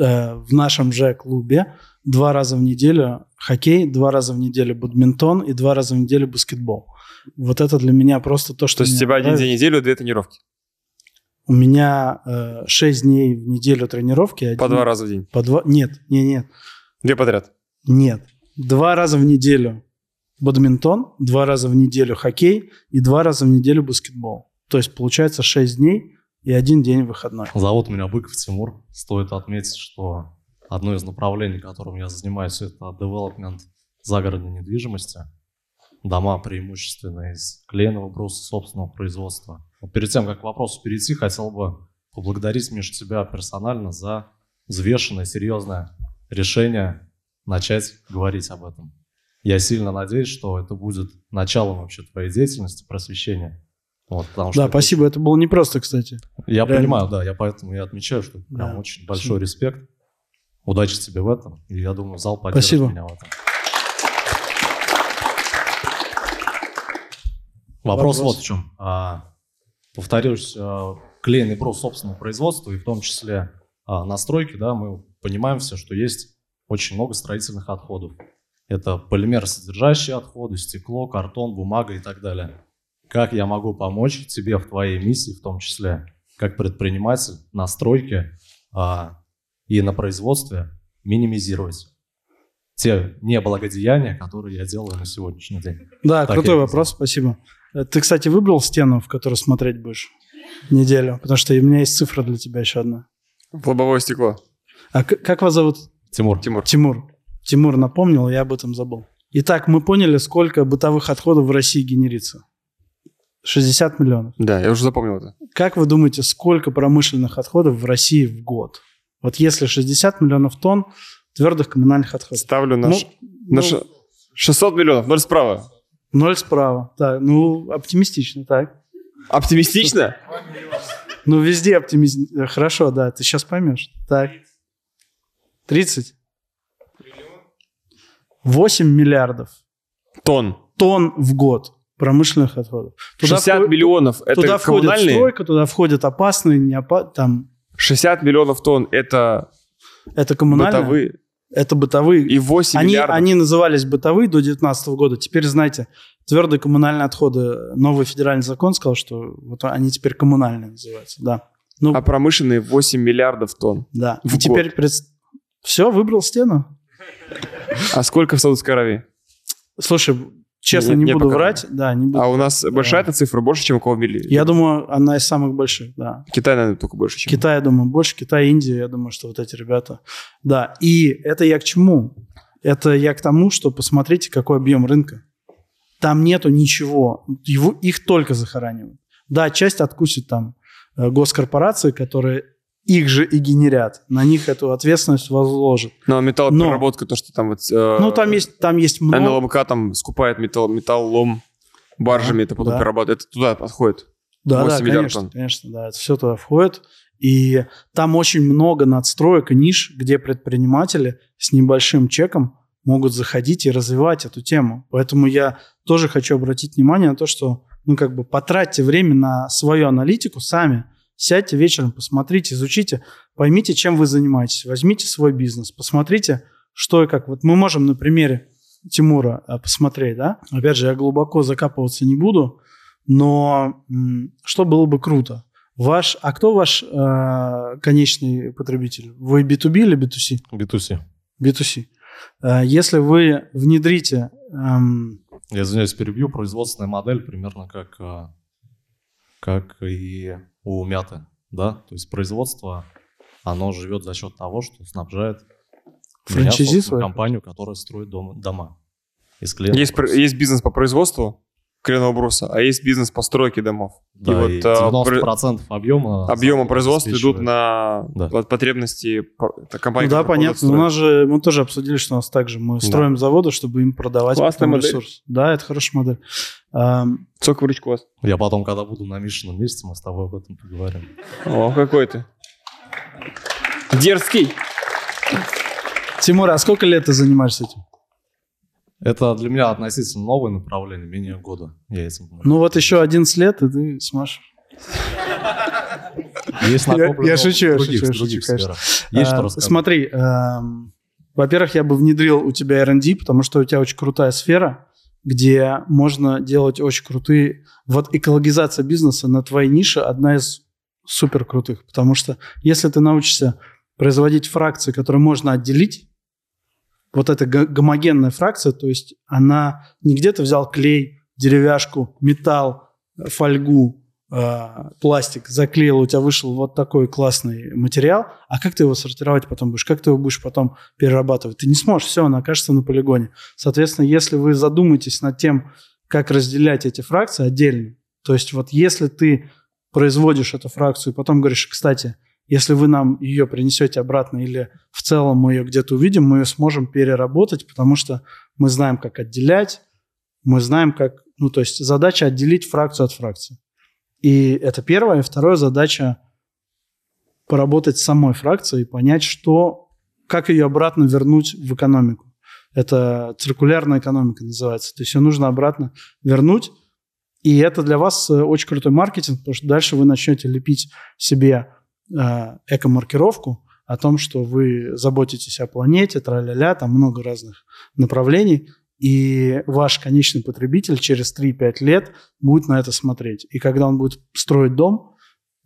Э, в нашем же клубе два раза в неделю хоккей, два раза в неделю бадминтон и два раза в неделю баскетбол. Вот это для меня просто то, что То есть у тебя один нравится. день в неделю, две тренировки. У меня э, 6 дней в неделю тренировки. По один- два раза в день. По два... Нет, нет, нет, Две подряд. нет. Два раза в неделю бадминтон, два раза в неделю хоккей и два раза в неделю баскетбол. То есть получается 6 дней и один день выходной. Зовут меня Быков Тимур. Стоит отметить, что одно из направлений, которым я занимаюсь, это девелопмент загородной недвижимости. Дома преимущественно из клееного бруса собственного производства. Перед тем, как к вопросу перейти, хотел бы поблагодарить, Миша, тебя персонально за взвешенное, серьезное решение начать говорить об этом. Я сильно надеюсь, что это будет началом вообще твоей деятельности, просвещения. Вот, потому что Да, это спасибо. Это было непросто, кстати. я Реально. понимаю, да, я поэтому и отмечаю, что прям Да. очень большой респект. Удачи тебе в этом. И я думаю, зал поддержит Спасибо. меня в этом. Вопрос, Вопрос. вот в чем. А, повторюсь, а, клееный брус собственного производства, и в том числе а, настройки, да, мы понимаем все, что есть очень много строительных отходов. Это полимеросодержащие отходы, стекло, картон, бумага и так далее. Как я могу помочь тебе в твоей миссии, в том числе, как предприниматель, на стройке а, и на производстве минимизировать те неблагодеяния, которые я делаю на сегодняшний день. Да, Так крутой вопрос, спасибо. Э, Ты, кстати, выбрал стену, в которую смотреть будешь неделю? Потому что у меня есть цифра для тебя еще одна. В лобовое стекло. А как вас зовут? Тимур. Тимур. Тимур. Тимур напомнил, я об этом забыл. Итак, мы поняли, сколько бытовых отходов в России генерится. 60 миллионов. Да, я уже запомнил это. Как вы думаете, сколько промышленных отходов в России в год? Вот если 60 миллионов тонн твердых коммунальных отходов. Ставлю на, Ну, ш- на ш- 600 миллионов, ноль справа. Ноль справа. Так, ну, оптимистично, так. Оптимистично? Ну, везде оптимизм. Хорошо, да, ты сейчас поймешь. Так. 30? 8 миллиардов Тонн. тонн в год промышленных отходов. 60 вход- миллионов это Туда входит коммунальные? стройка, туда входят опасные, не опа- там 60 миллионов тонн это это коммунальные, бытовые. это бытовые. И 8 они, миллиардов. они назывались бытовые до 2019 года. Теперь, знаете, твердые коммунальные отходы, новый федеральный закон сказал, что вот они теперь коммунальные называются, да. Ну, А промышленные 8 миллиардов тонн. да. в И теперь все, выбрал стену. А сколько в Саудовской Аравии? Слушай, честно, Не- не, не буду пока. врать. Да, не буду. А у нас большая эта цифра, больше, чем у кого в мире? Я думаю, она из самых больших, да. Китай, наверное, только больше, чем... Китай, я думаю, больше. Китай, Индия, я думаю, что вот эти ребята. Да, и это я к чему? Это я к тому, что посмотрите, какой объем рынка. Там нету ничего. Его, их только захоранивают. Да, часть откусит там э, госкорпорации, которые их же и генерят. На них эту ответственность возложат. Но металлопереработка, то, что там вот... э, Ну, там есть, там есть много... НЛМК там скупает металл, металлолом баржами, это потом да. перерабатывает. Это туда подходит. Да, 8 да, конечно, тонн. конечно, да, это все туда входит. И там очень много надстроек и ниш, где предприниматели с небольшим чеком могут заходить и развивать эту тему. Поэтому я тоже хочу обратить внимание на то, что, ну, как бы потратьте время на свою аналитику сами. Сядьте вечером, посмотрите, изучите, поймите, чем вы занимаетесь. Возьмите свой бизнес, посмотрите, что и как. Вот мы можем на примере Тимура э, посмотреть, да? Опять же, я глубоко закапываться не буду, но что было бы круто? Ваш, а кто ваш э, конечный потребитель? Вы B2B или B2C? B2C. B2C. Э, если вы внедрите... эм, Я извиняюсь, перебью. Производственная модель примерно как, а, как и у мяты. Да? То есть производство, оно живет за счет того, что снабжает Франчайзи свой? компанию, которая строит дом- дома. Из клиентов. Есть, пр- есть бизнес по производству кленового бруса, а есть бизнес по стройке домов. Да, и вот и а, 90% объема, объема производства идут на Да. потребности компании, ну да, понятно. У нас же мы тоже обсудили, что у нас также мы строим заводы, чтобы им продавать Классная потом модель. ресурс. Да, это хорошая модель. Сколько вас? Я потом, когда буду на Мишином месте, мы с тобой об этом поговорим. О, какой ты. Дерзкий. Тимур, а сколько лет ты занимаешься этим? Это для меня относительно новое направление, менее года я этим занимаюсь. Ну вот еще 11 лет, и ты сможешь. Есть я- я шучу, я других, шучу, других шучу, конечно. что А, рассказать? Смотри, во-первых, я бы внедрил у тебя R&D, потому что у тебя очень крутая сфера, где можно делать очень крутые... Вот экологизация бизнеса на твоей нише одна из супер крутых, потому что если ты научишься производить фракции, которые можно отделить, вот эта го- гомогенная фракция, то есть она не где-то взял клей, деревяшку, металл, фольгу, э, пластик, заклеил, у тебя вышел вот такой классный материал, а как ты его сортировать потом будешь? Как ты его будешь потом перерабатывать? Ты не сможешь, все, она окажется на полигоне. Соответственно, если вы задумаетесь над тем, как разделять эти фракции отдельно, то есть вот если ты производишь эту фракцию потом говоришь, кстати, если вы нам ее принесете обратно или в целом мы ее где-то увидим, мы ее сможем переработать, потому что мы знаем, как отделять, мы знаем, как... Ну, то есть задача отделить фракцию от фракции. И это первое. И второе задача поработать с самой фракцией, понять, что, как ее обратно вернуть в экономику. Это циркулярная экономика называется. То есть ее нужно обратно вернуть. И это для вас э, очень крутой маркетинг, потому что дальше вы начнете лепить себе э, эко-маркировку о том, что вы заботитесь о планете, тра-ля-ля, там много разных направлений, и ваш конечный потребитель через 3-5 лет будет на это смотреть. И когда он будет строить дом,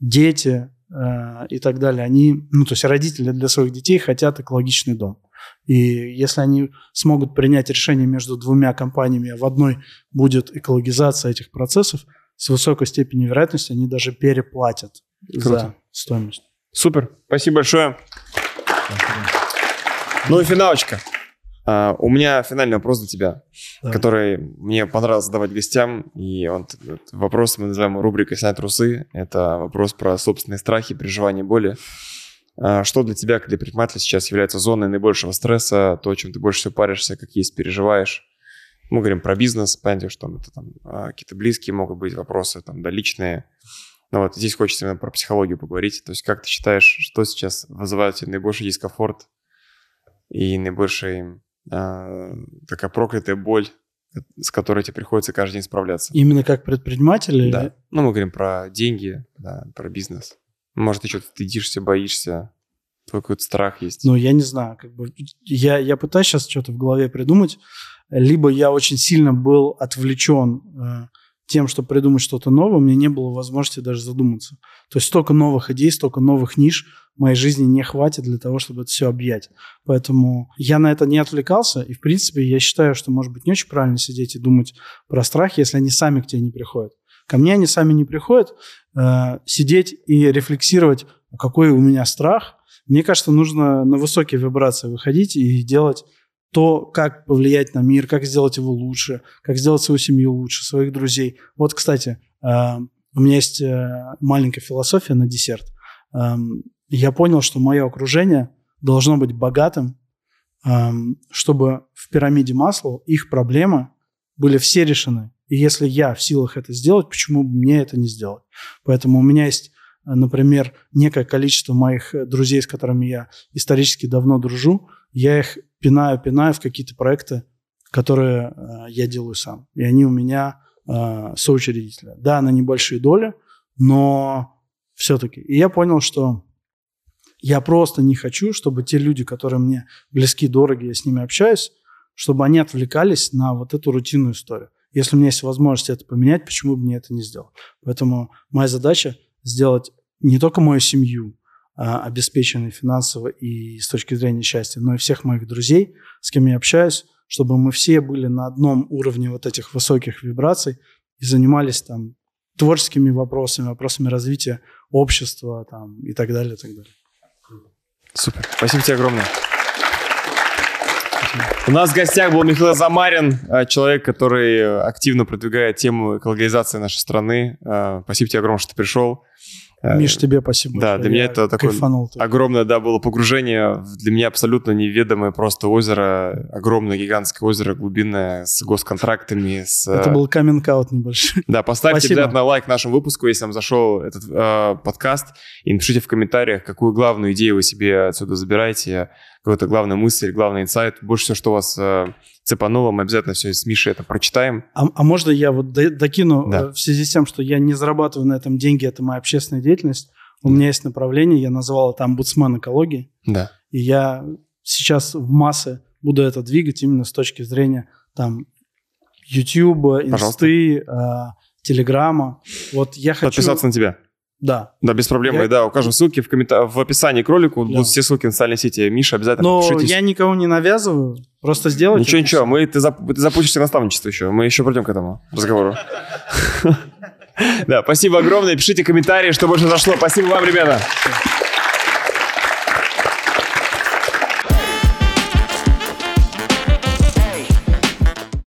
дети э, и так далее, они, ну, то есть родители для своих детей хотят экологичный дом. И если они смогут принять решение между двумя компаниями, а в одной будет экологизация этих процессов, с высокой степенью вероятности они даже переплатят за Круто. стоимость. Супер. Спасибо большое. Ну и финалочка. А, у меня финальный вопрос для тебя, Давай. который мне понравилось задавать гостям. И он, вопрос мы называем рубрикой «Снять трусы». Это вопрос про собственные страхи, переживания, боли. А, Что для тебя, как для предпринимателя, сейчас является зоной наибольшего стресса, то, чем ты больше всего паришься, как есть, переживаешь? Мы говорим про бизнес, понятие, что это там а, какие-то близкие могут быть вопросы, там, да, личные. Но вот здесь хочется именно про психологию поговорить. То есть как ты считаешь, что сейчас вызывает тебе наибольший дискомфорт и наибольший а, такая проклятая боль, с которой тебе приходится каждый день справляться? Именно как предприниматель? или- Да. Ну, мы говорим про деньги, да, про бизнес. Может, ты что-то стыдишься, боишься, твой какой-то страх есть. Ну, я не знаю, как бы я, я пытаюсь сейчас что-то в голове придумать. Либо я очень сильно был отвлечен э, тем, чтобы придумать что-то новое, у меня не было возможности даже задуматься. То есть столько новых идей, столько новых ниш в моей жизни не хватит для того, чтобы это все объять. Поэтому я на это не отвлекался, и, в принципе, я считаю, что, может быть, не очень правильно сидеть и думать про страх, если они сами к тебе не приходят. Ко мне они сами не приходят. Э, сидеть и рефлексировать, какой у меня страх, мне кажется, нужно на высокие вибрации выходить и делать то, как повлиять на мир, как сделать его лучше, как сделать свою семью лучше, своих друзей. Вот, кстати, э, у меня есть э, маленькая философия на десерт. Эм, Я понял, что мое окружение должно быть богатым, эм, чтобы в пирамиде масла их проблемы были все решены. И если я в силах это сделать, почему бы мне это не сделать? Поэтому у меня есть, э, например, некое количество моих друзей, с которыми я исторически давно дружу. Я их пинаю, пинаю в какие-то проекты, которые э, я делаю сам. И они у меня э, соучредители. Да, на небольшие доли, но все-таки. И я понял, что я просто не хочу, чтобы те люди, которые мне близки, дороги, я с ними общаюсь, чтобы они отвлекались на вот эту рутинную историю. Если у меня есть возможность это поменять, почему бы мне это не сделать? Поэтому моя задача сделать не только мою семью а, обеспеченной финансово и с точки зрения счастья, но и всех моих друзей, с кем я общаюсь, чтобы мы все были на одном уровне вот этих высоких вибраций и занимались там творческими вопросами, вопросами развития общества там, и так далее, и так далее. Супер. Спасибо тебе огромное. У нас в гостях был Михаил Замарин, э, человек, который активно продвигает тему экологизации нашей страны. Э, Спасибо тебе огромное, что ты пришел. Э, Миш, тебе спасибо. да, для меня это тоже. Огромное, да, было погружение. Для меня абсолютно неведомое просто озеро. Огромное, гигантское озеро, глубинное, с госконтрактами. С, Это э, был каминг-аут небольшой. Да, поставьте Спасибо. обязательно лайк нашему выпуску, если вам зашел этот э, подкаст. И напишите в комментариях, какую главную идею вы себе отсюда забираете, какую-то главную мысль, главный инсайт. Больше всего, что вас э, цепануло, мы обязательно все с Мишей это прочитаем. А, а можно я вот до- докину Да. э, в связи с тем, что я не зарабатываю на этом деньги, это моя общественная деятельность. У меня есть направление, я назвал это омбудсмен экологии. Да. И я сейчас в массы буду это двигать именно с точки зрения там YouTube, инсты, э, телеграма. Вот я хочу... Подписаться на тебя. Да. Да, без проблем. Я- да, укажем ссылки в, коммента- в описании к ролику. Да. Будут все ссылки на социальные сети. Миша, обязательно Но подпишитесь. я никого не навязываю, просто сделать. Ничего, это ничего, мы, ты, зап- ты запустишься наставничество еще. Мы еще придем к этому разговору. <laughs> Да, спасибо огромное. Пишите комментарии, что больше зашло. Спасибо вам, ребята.